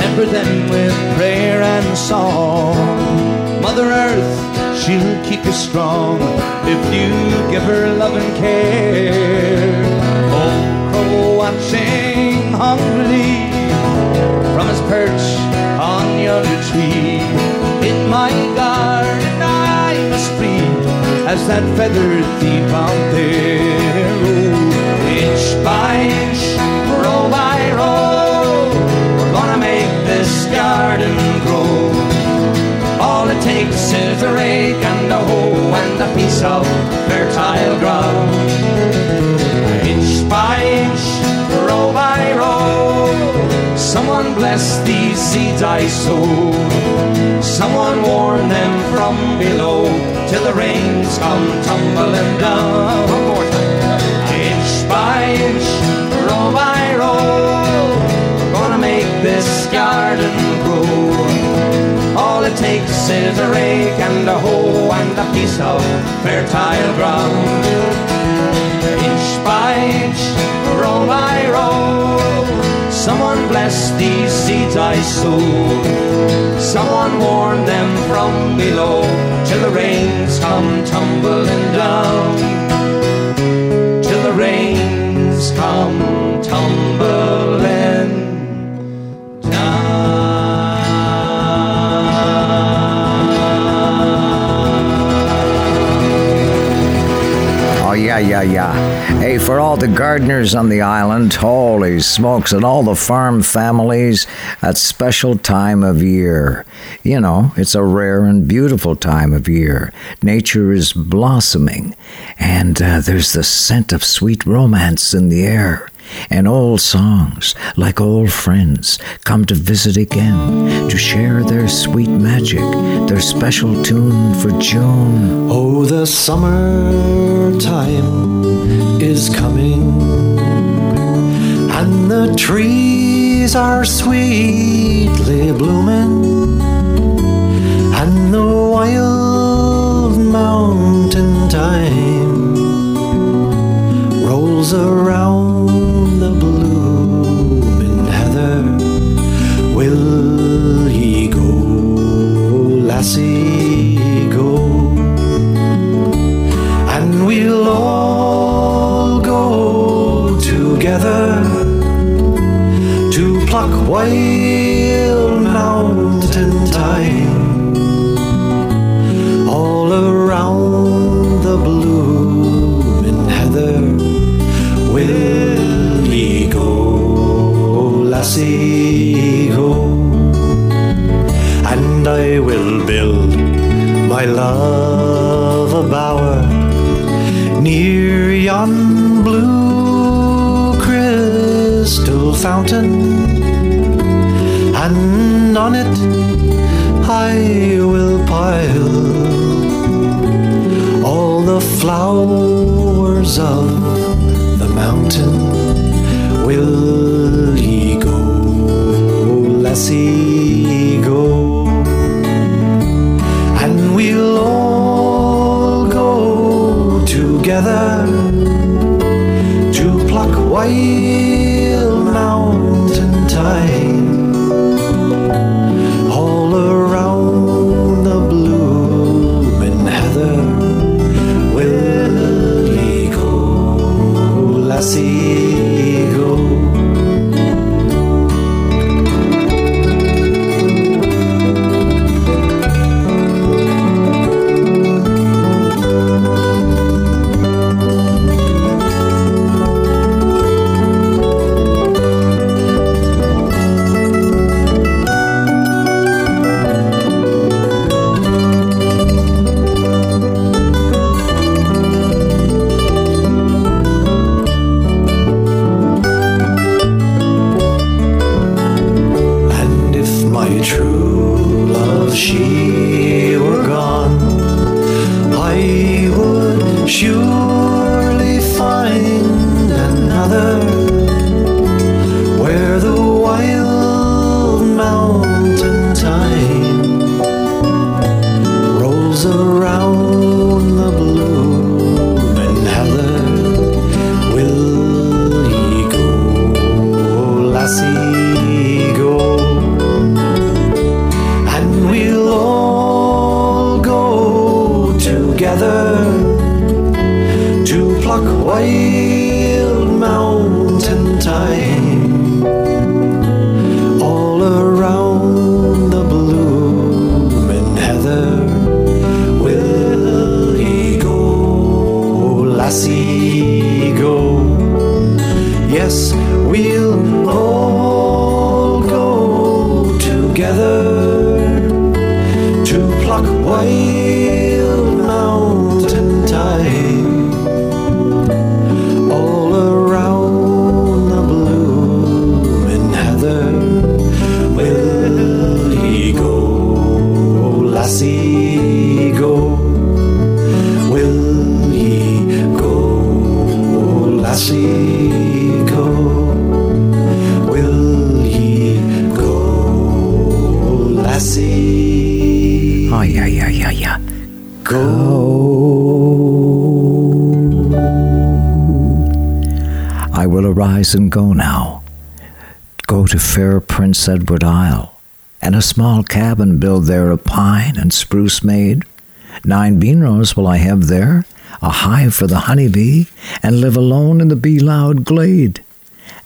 temper them with prayer and song. Mother Earth, she'll keep you strong if you give her love and care. Old crow watching hungrily from his perch on yonder tree. In my garden I must breathe as that feathered thief out there. Inch by inch, row by All it takes is a rake and a hoe and a piece of fertile ground. Inch by inch, row by row, someone bless these seeds I sow. Someone warn them from below till the rains come tumbling down. One more time. Inch by inch, row by row, gonna make this garden it takes is a rake and a hoe and a piece of fertile ground. Inch by inch, row by row, someone bless these seeds I sow. Someone warn them from below till the rains come tumbling down. Till the rains come yeah, yeah, yeah. Hey, for all the gardeners on the island, holy smokes, and all the farm families, that special time of year. You know, it's a rare and beautiful time of year. Nature is blossoming, and uh, there's the scent of sweet romance in the air. And old songs, like old friends, come to visit again to share their sweet magic, their special tune for June. Oh, the summer thyme is coming, and the trees are sweetly blooming, and the wild mountain time rolls around Will ye go, lassie, go? And we'll all go together to pluck wild mountain thyme lassie, go? And I will build my love a bower near yon blue crystal fountain, and on it I will pile all the flowers of the mountain. Will lassie, go? And we'll all go together to pluck wild Edward Isle, and a small cabin build there of pine and spruce made. Nine bean rows will I have there, a hive for the honey bee, and live alone in the bee loud glade.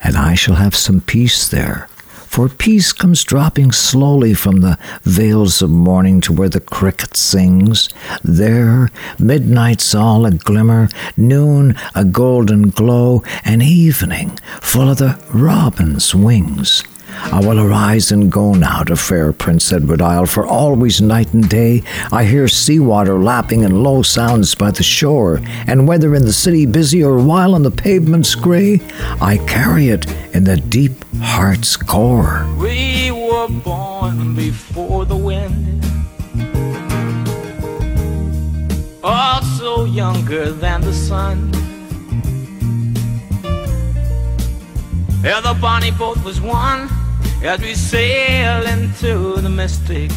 And I shall have some peace there, For peace comes dropping slowly from the vales of morning to where the cricket sings. There, midnight's all a glimmer, noon a golden glow, and evening full of the robin's wings. I will arise and go now to fair Prince Edward Isle, for always night and day I hear sea water lapping in low sounds by the shore, and whether in the city busy or while on the pavements grey, I carry it in the deep heart's core. We were born before the wind, also younger than the sun. Yeah, the bonnie boat was one as we sail into the mystic.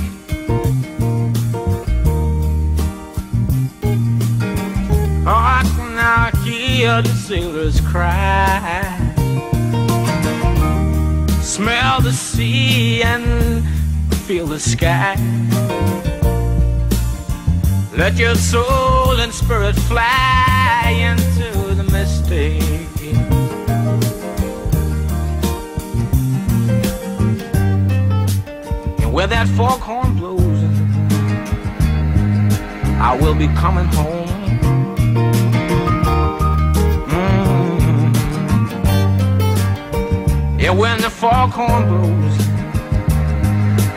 Oh, I can now hear the sailors cry. Smell the sea and feel the sky. Let your soul and spirit fly into the mystic. Where that foghorn blows, I will be coming home. Mm. Yeah, when the foghorn blows,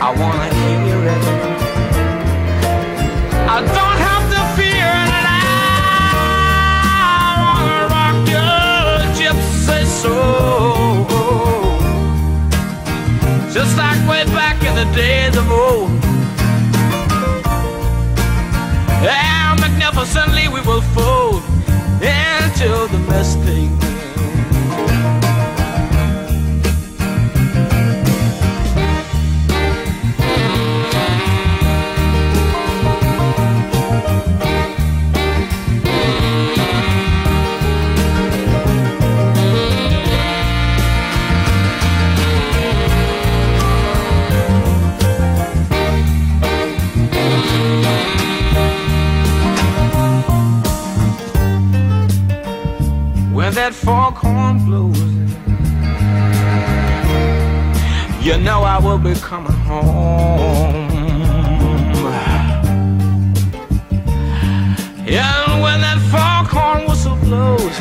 I wanna hear it. I don't have to fear it. I wanna rock your gypsy soul. Just like way back in the days of old. And magnificently we will fold into the mystic. That foghorn blows, you know I will be coming home. And when that foghorn whistle blows,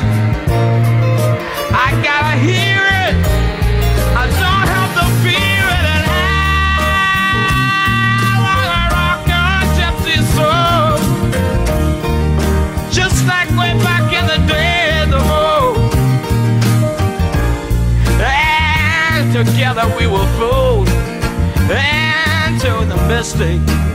we will fold into the mystic.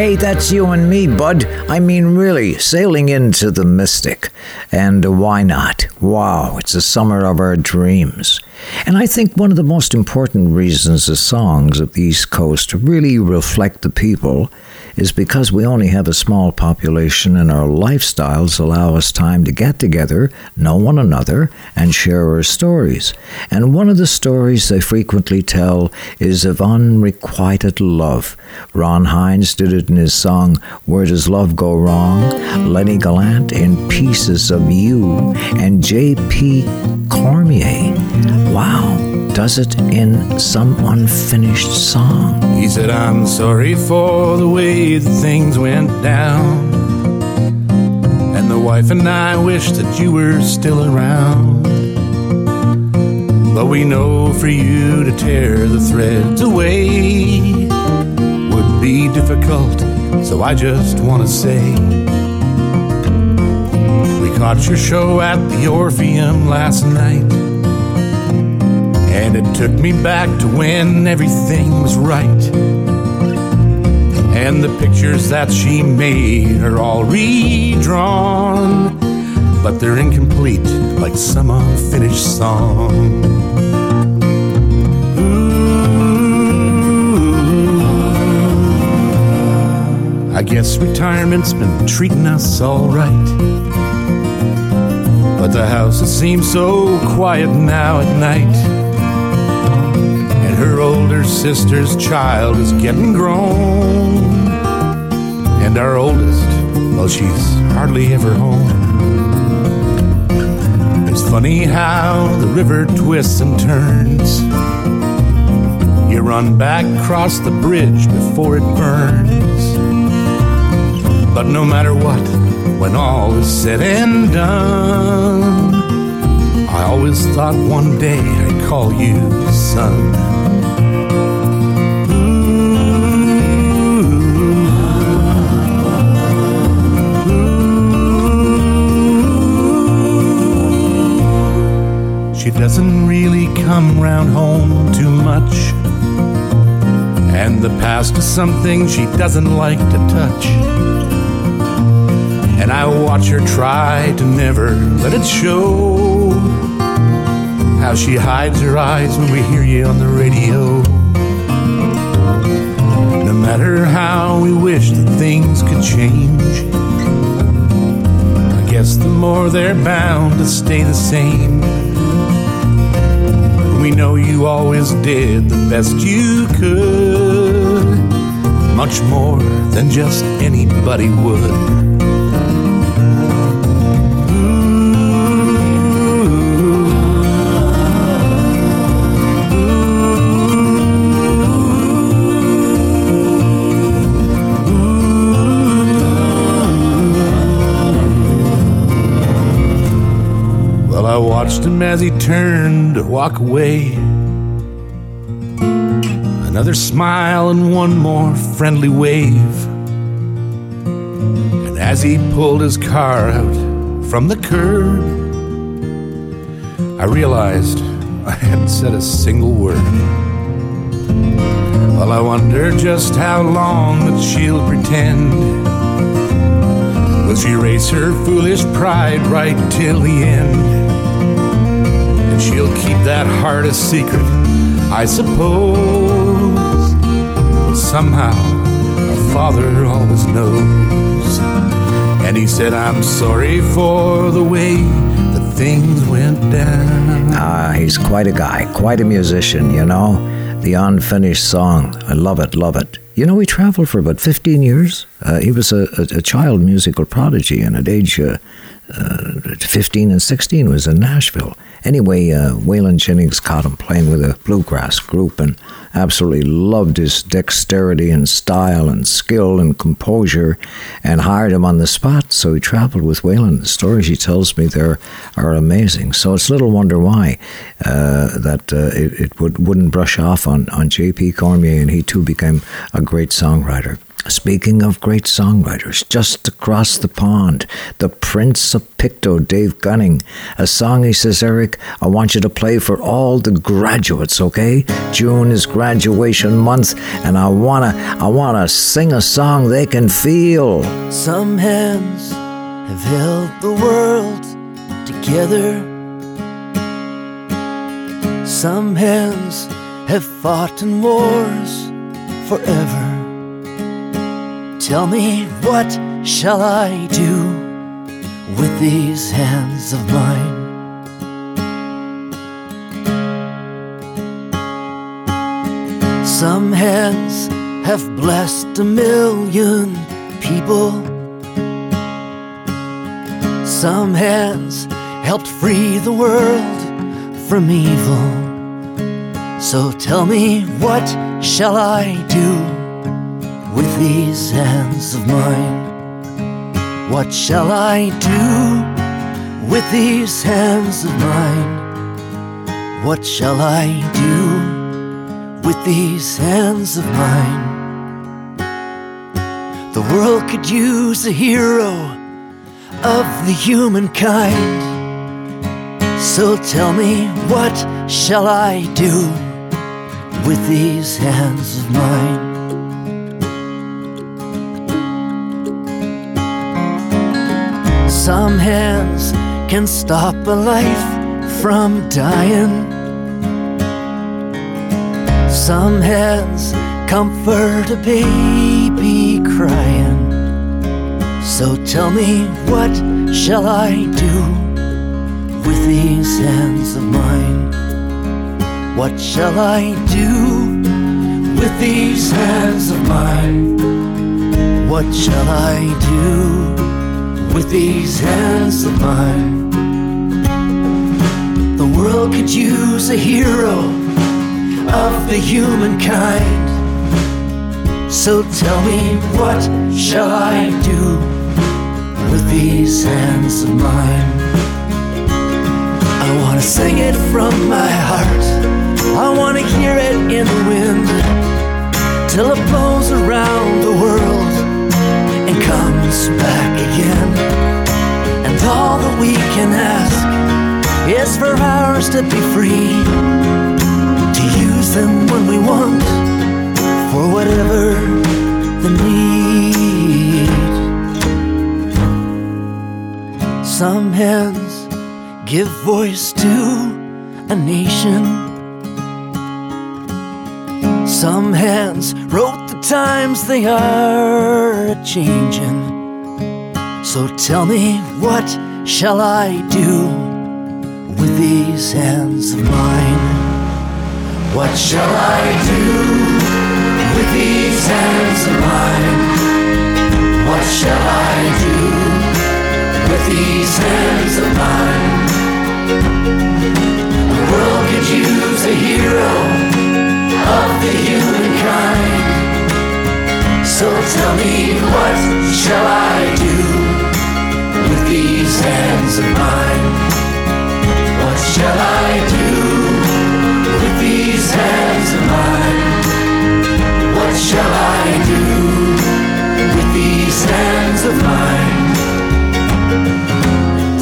Hey, that's you and me, bud. I mean, really, sailing into the mystic. And why not? Wow, it's the summer of our dreams. And I think one of the most important reasons the songs of the East Coast really reflect the people is because we only have a small population and our lifestyles allow us time to get together, know one another, and share our stories. And one of the stories they frequently tell is of unrequited love. Ron Hynes did it in his song Where Does Love Go Wrong? Lenny Gallant in Pieces of You, and J.P. Cormier. Wow, does it in some unfinished song. He said, I'm sorry for the way that things went down. And the wife and I wish that you were still around. But we know for you to tear the threads away would be difficult. So I just want to say, we caught your show at the Orpheum last night. And it took me back to when everything was right. And the pictures that she made are all redrawn. but they're incomplete, like some unfinished song. Ooh, I guess retirement's been treating us all right. But the house, it seems so quiet now at night. Her older sister's child is getting grown. And our oldest, well, she's hardly ever home. It's funny how the river twists and turns. You run back across the bridge before it burns. But no matter what, when all is said and done, I always thought one day I'd call you son. She doesn't really come round home too much. And the past is something she doesn't like to touch. And I watch her try to never let it show. How she hides her eyes when we hear you on the radio. No matter how we wish that things could change, I guess the more they're bound to stay the same. We know you always did the best you could, much more than just anybody would. Watched him as he turned to walk away. Another smile and one more friendly wave. And as he pulled his car out from the curb, I realized I hadn't said a single word. Well, I wonder just how long that she'll pretend. Will she raise her foolish pride right till the end? She'll keep that heart a secret, I suppose. But somehow, her father always knows. And he said, I'm sorry for the way that things went down. Ah, he's quite a guy, quite a musician, you know. The unfinished song. I love it, love it. You know, he traveled for about 15 years. Uh, he was a, a, a child musical prodigy, and at age uh, uh, 15 and 16 was in Nashville. Anyway, uh, Waylon Jennings caught him playing with a bluegrass group and absolutely loved his dexterity and style and skill and composure and hired him on the spot. So he traveled with Waylon. The stories he tells me there are amazing. So it's little wonder why uh, that uh, it, it would, wouldn't brush off on, on J.P. Cormier, and he too became a great songwriter. Speaking of great songwriters, just across the pond, the Prince of Pictou, Dave Gunning, a song he says, Eric, I want you to play for all the graduates, okay? June is graduation month, and I wanna, I wanna sing a song they can feel. Some hands have held the world together. Some hands have fought in wars forever. Tell me, what shall I do with these hands of mine? Some hands have blessed a million people. Some hands helped free the world from evil. So tell me, what shall I do with these hands of mine? What shall I do with these hands of mine? What shall I do with these hands of mine? The world could use a hero of the humankind. So tell me, what shall I do with these hands of mine? Some hands can stop a life from dying. Some hands comfort a baby crying. So tell me, what shall I do with these hands of mine? What shall I do with these hands of mine? What shall I do with these hands of mine? The world could use a hero of the humankind. So tell me, what shall I do with these hands of mine? I wanna sing it from my heart. I wanna hear it in the wind till it blows around the world comes back again. And all that we can ask is for ours to be free to use them when we want for whatever the need. Some hands give voice to a nation. Some hands wrote times they are a changing. So tell me, what shall I do with these hands of mine? What shall I do with these hands of mine? What shall I do with these hands of mine? The world could use a hero of the humankind. So tell me, what shall I do with these hands of mine? What shall I do with these hands of mine? What shall I do with these hands of mine?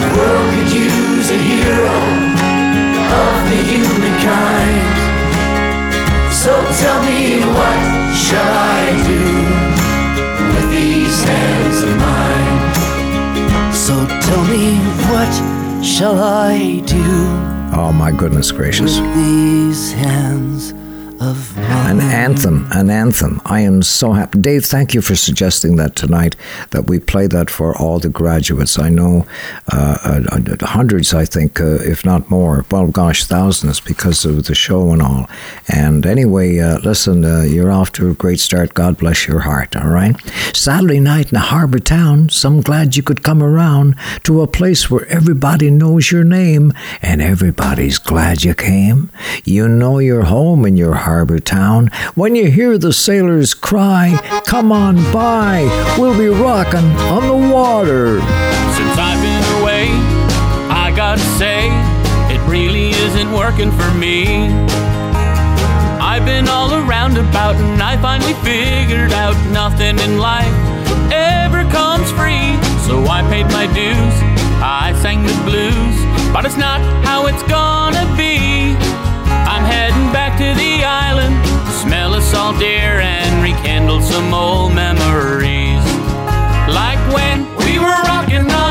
The world could use a hero of the humankind. So tell me, what shall I do with these hands of mine? So tell me, what shall I do Oh, my goodness gracious. with these hands of An anthem, an anthem. I am so happy. Dave, thank you for suggesting that tonight, that we play that for all the graduates. I know uh, uh, uh, hundreds, I think, uh, if not more. Well, gosh, thousands because of the show and all. And anyway, uh, listen, uh, you're off to a great start. God bless your heart, all right? Saturday night in a Harbour Town, so I'm glad you could come around to a place where everybody knows your name and everybody's glad you came. You know you're home and your Harbour Town. When you hear the sailors cry, come on by, we'll be rocking on the water. Since I've been away, I gotta say, it really isn't working for me. I've been all around about and I finally figured out nothing in life ever comes free. So I paid my dues, I sang the blues, but it's not how it's gonna salt air and rekindle some old memories. Like when we were rocking on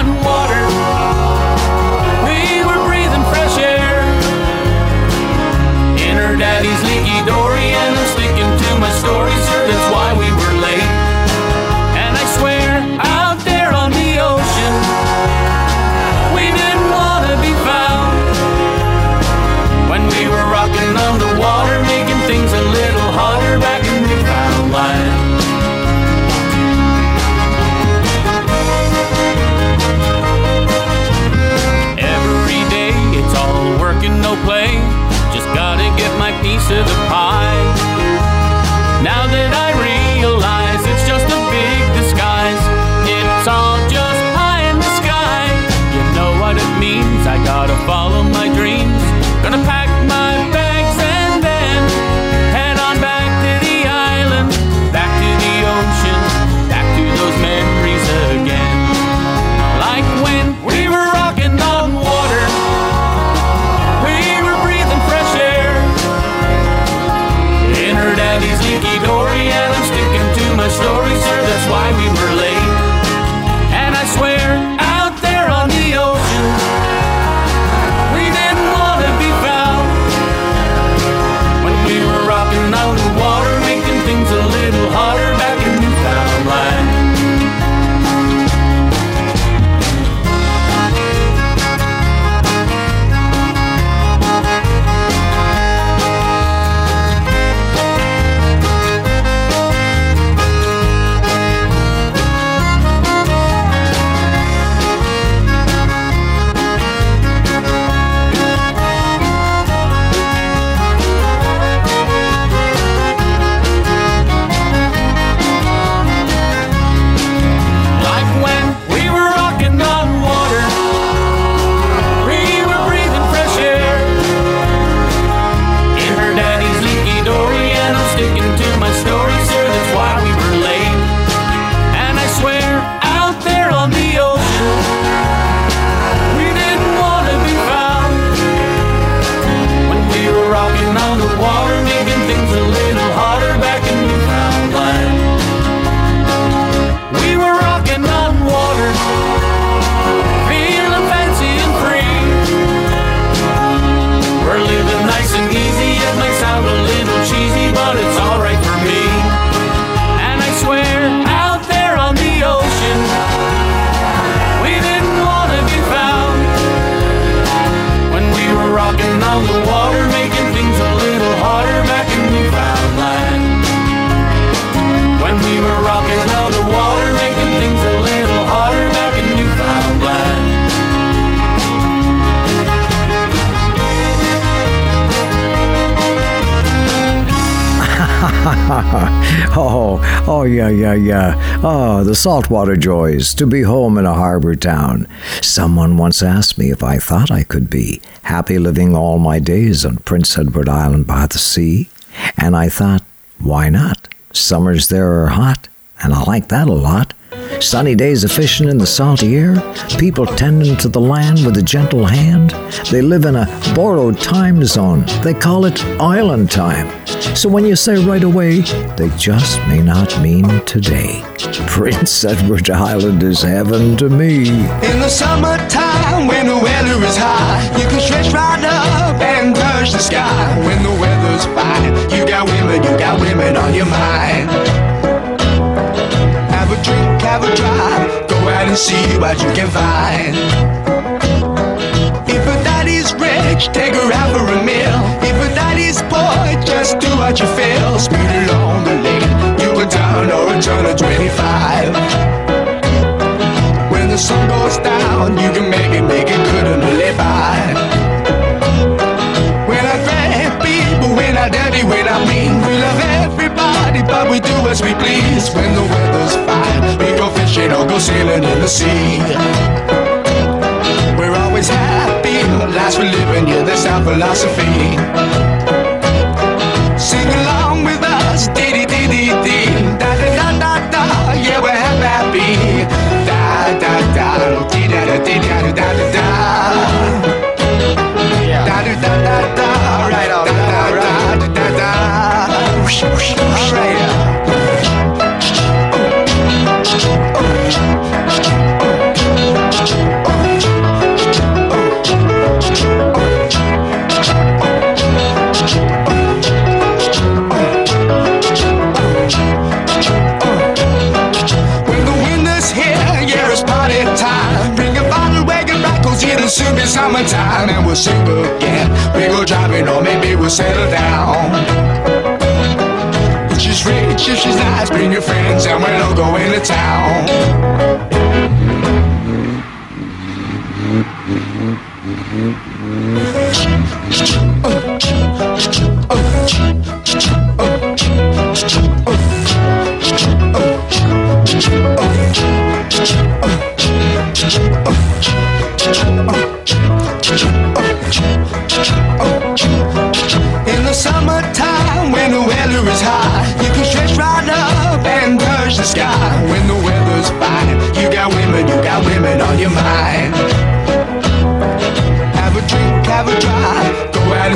oh, yeah, yeah, yeah. Oh, the saltwater joys to be home in a harbor town. Someone once asked me if I thought I could be happy living all my days on Prince Edward Island by the sea. And I thought, why not? Summers there are hot, and I like that a lot. Sunny days of fishing in the salty air, people tending to the land with a gentle hand. They live in a borrowed time zone. They call it island time. So when you say right away, they just may not mean today. Prince Edward Island is heaven to me. In the summertime, when the weather is high, you can stretch right up and touch the sky. When the weather's fine, you got women, you got women on your mind. Have a drink, have a drive, go out and see what you can find. If a daddy's rich, take her out for a meal. If a daddy's poor, just do what you feel. Speed along the lane, you a down or a turn of 25. When the sun goes down, you can make it, make it good and live by. When I grab people, when I dirty, when I mean, we love everybody, but we do as we please. When the weather's fine, we go fishing or go sailing in the sea. We're always happy, last we're living, yeah, that's our philosophy. Sing along with us, dee dee dee dee dee, da da da da da, yeah, we're happy. Da da da, dee da da dee da da da da da. Da da da da summertime. We'll sing again. We go driving, or maybe we'll settle down. If she's rich, if she's nice, bring your friends, and we'll all go into town. In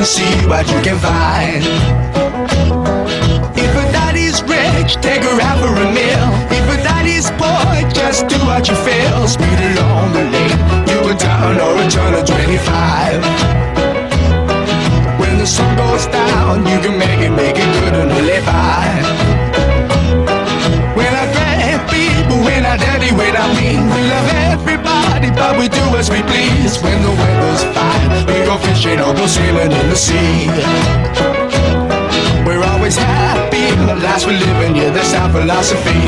and see what you can find. If a daddy's rich, take her out for a meal. If a daddy's poor, just do what you feel. Speed along the lane, you go down or a turn of 25. When the sun goes down, you can make it, make it good and live by. When I grab people, when I dirty, when I mean, we love but we do as we please. When the weather's fine, we go fishing or go sailing in the sea. We're always happy, the lives we're living, yeah, that's our philosophy.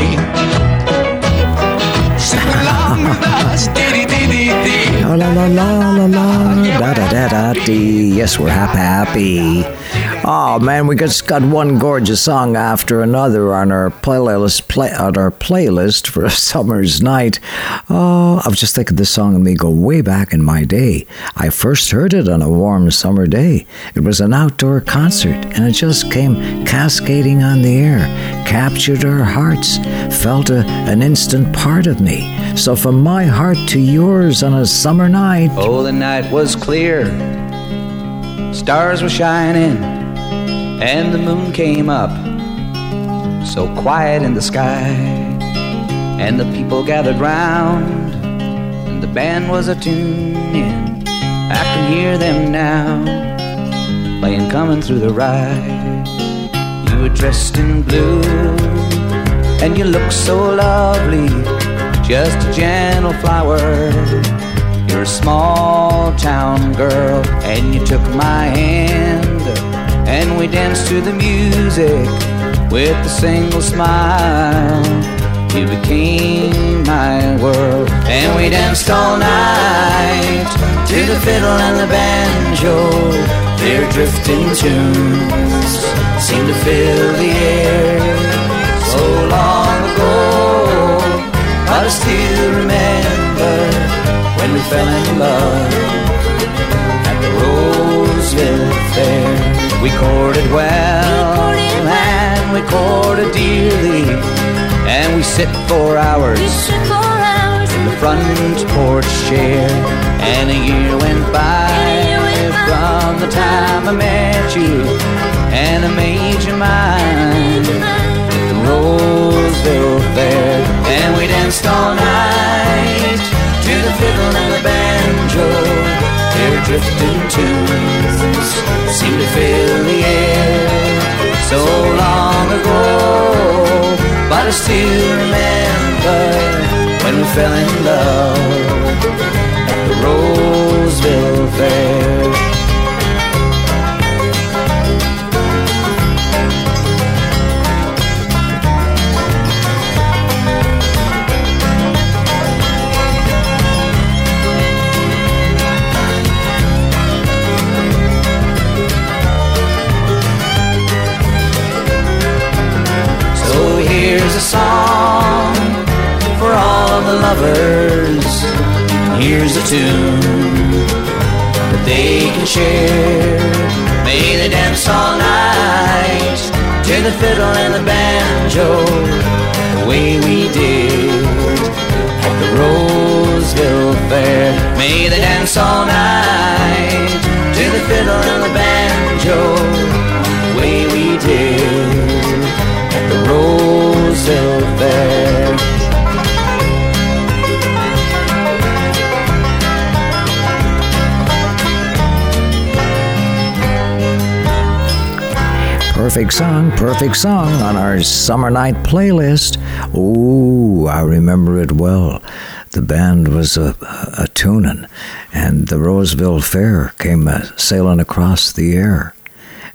Sing along with us, dee dee dee dee la la la la la da da da da dee. Yes, we're happy, happy. Oh man, we just got one gorgeous song after another on our playlist. Play, on our playlist for a summer's night. Oh, I was just thinking this song and me go way back in my day. I first heard it on a warm summer day. It was an outdoor concert, and it just came cascading on the air, captured our hearts, felt a, an instant part of me. So from my heart to yours on a summer night. Oh, the night was clear, stars were shining, and the moon came up. So quiet in the sky, and the people gathered round, and the band was a tune in. I can hear them now, playing coming through the ride. You were dressed in blue, and you looked so lovely, just a gentle flower. You're a small town girl, and you took my hand, and we danced to the music with a single smile. You became my world, and we danced all night to the fiddle and the banjo. Their drifting tunes seemed to fill the air so long ago, but I still remember when we fell in love at the road. Roseville Fair. We courted well and we courted dearly, and we sit for hours in the front porch chair. And a year went by from the time I met you, and I made you mine at the Roseville Fair. And we danced all night to the fiddle and the banjo. Their drifting tunes seem to fill the air so long ago. But I still remember when we fell in love at the Roseville Fair. Song for all the lovers. Here's a tune that they can share. May they dance all night to the fiddle and the banjo, the way we did at the Roseville Fair. May they dance all night to the fiddle and the banjo, the way we did at the Roseville Perfect song, perfect song on our summer night playlist. Ooh, I remember it well. The band was a, a tuning, and the Roseville Fair came uh, sailing across the air.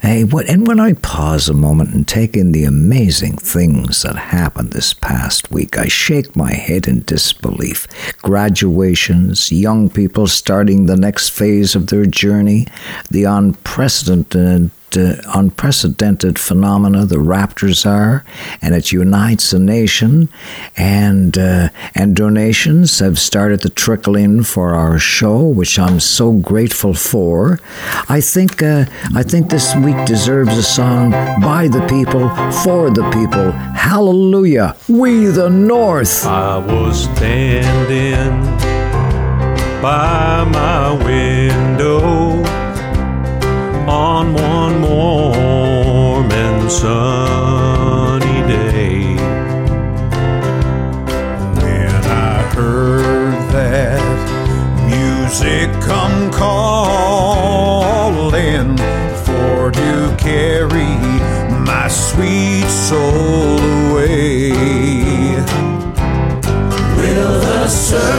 Hey, what, and when I pause a moment and take in the amazing things that happened this past week, I shake my head in disbelief. Graduations, young people starting the next phase of their journey, the unprecedented uh, unprecedented phenomena the Raptors are, and it unites a nation. And uh, and donations have started to trickle in for our show, which I'm so grateful for. I think uh, I think this week deserves a song by the people for the people. Hallelujah, we the North. I was standing by my window on one warm and sunny day. Then I heard that music come calling for to carry my sweet soul away. Will the circle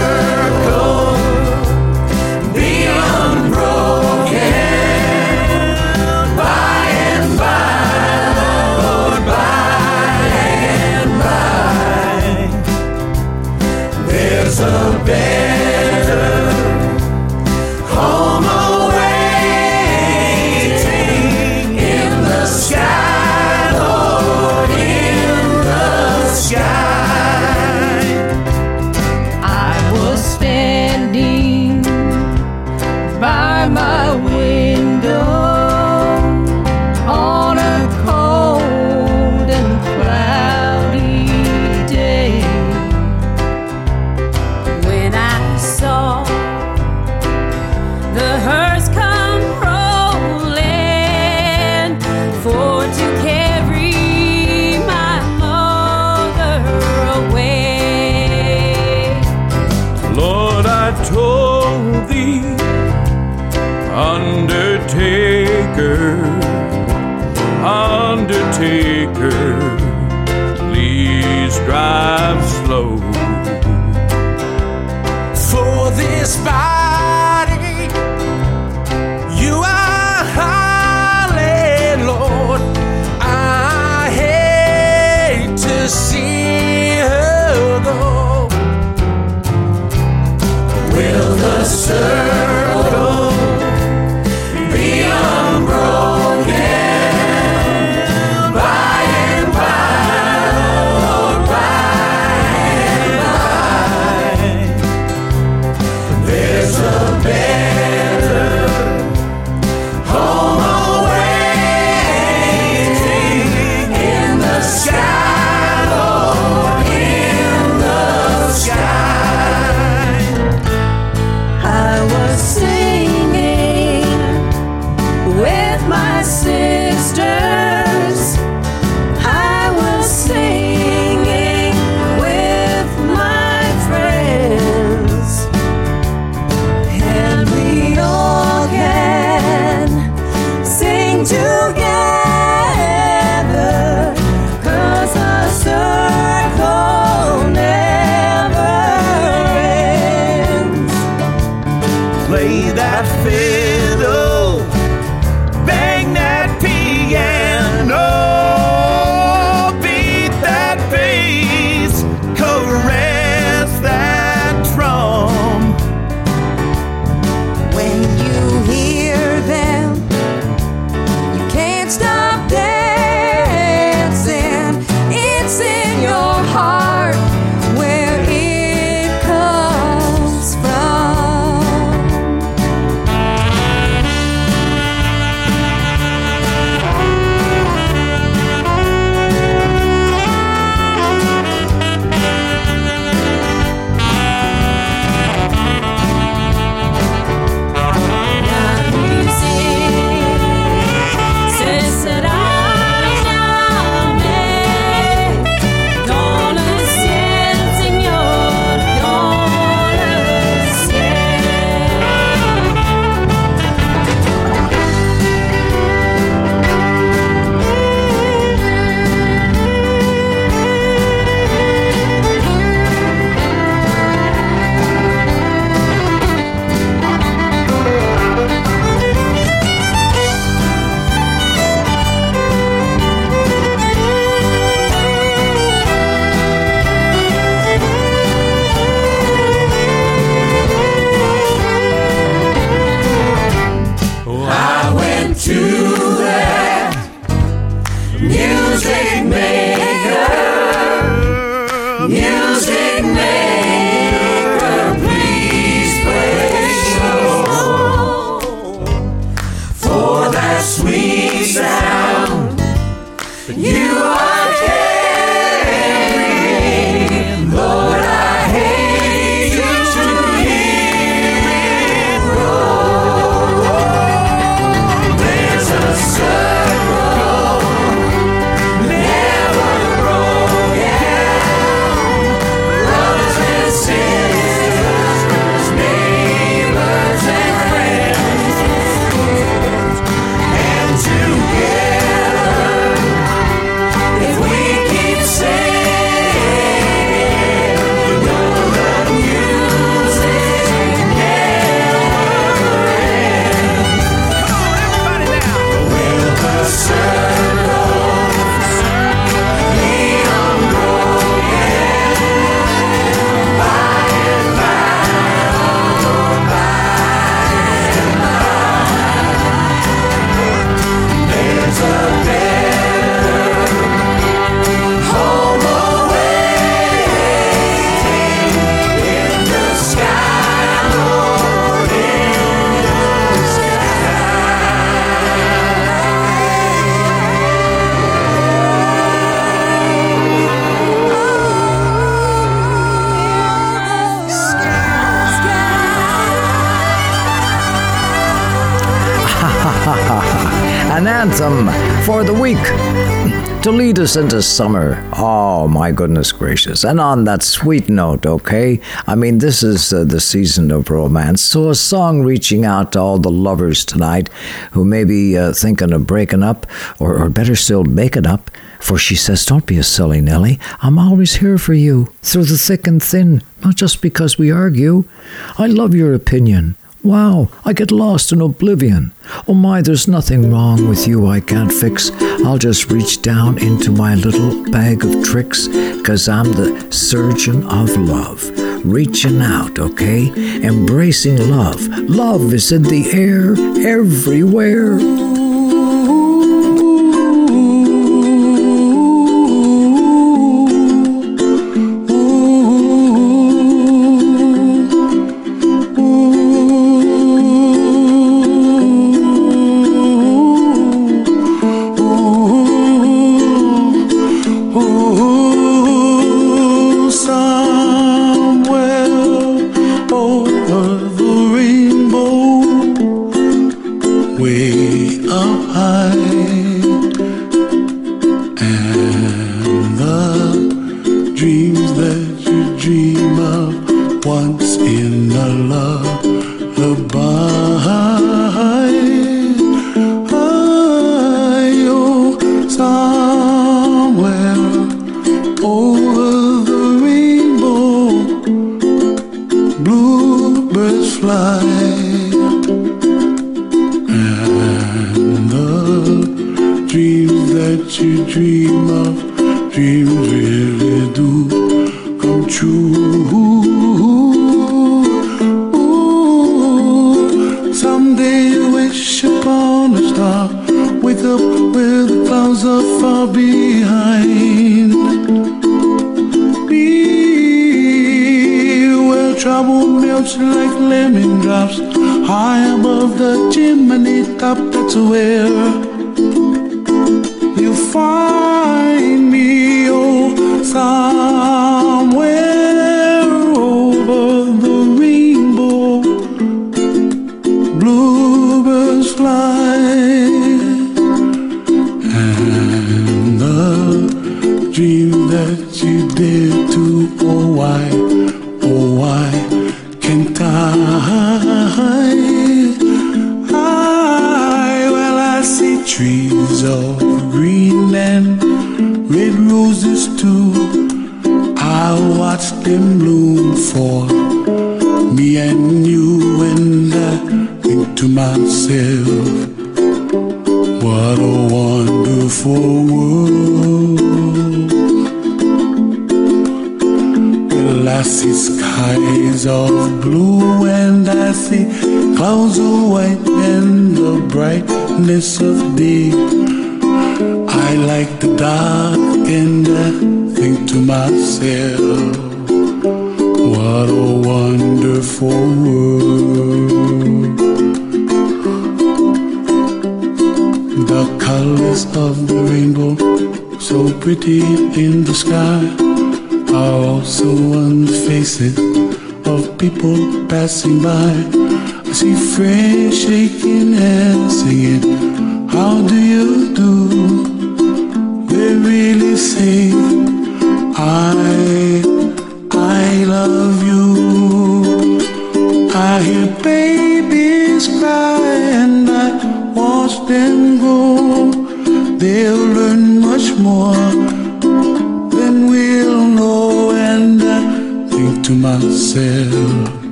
us into summer. Oh, my goodness gracious. And on that sweet note, okay? I mean, this is uh, the season of romance. So, a song reaching out to all the lovers tonight who may be uh, thinking of breaking up, or, or better still, making up. For she says, Don't be a silly Nelly. I'm always here for you, through the thick and thin, not just because we argue. I love your opinion. Wow, I get lost in oblivion. Oh my, there's nothing wrong with you I can't fix. I'll just reach down into my little bag of tricks, cause I'm the surgeon of love. Reaching out, okay? Embracing love. Love is in the air everywhere.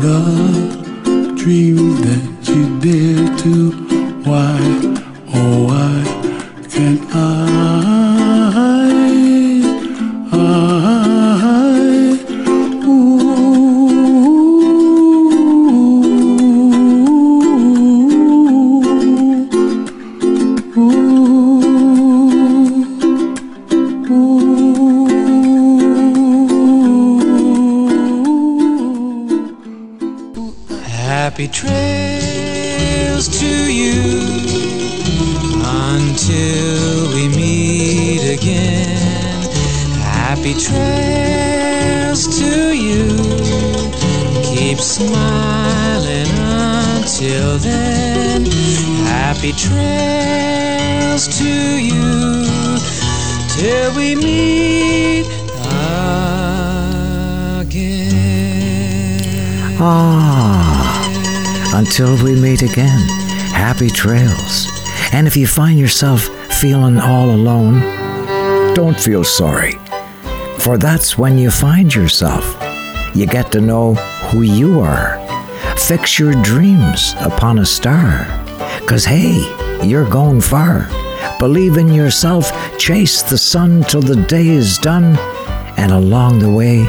The dreams that you dare to, why, oh, why can't I? I smiling until then. Happy trails to you till we meet again. Ah, until we meet again, happy trails. And if you find yourself feeling all alone, don't feel sorry. For that's when you find yourself. You get to know who you are. Fix your dreams upon a star. Cause hey, you're going far. Believe in yourself, chase the sun till the day is done, and along the way,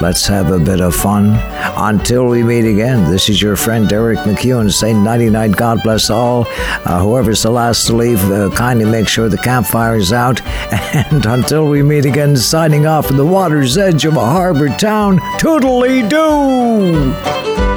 let's have a bit of fun. Until we meet again, this is your friend Eric MacEwen saying nighty night, God bless all. Uh, whoever's the last to leave, uh, kindly make sure the campfire is out. And until we meet again, signing off from the water's edge of a harbor town, toodly doo!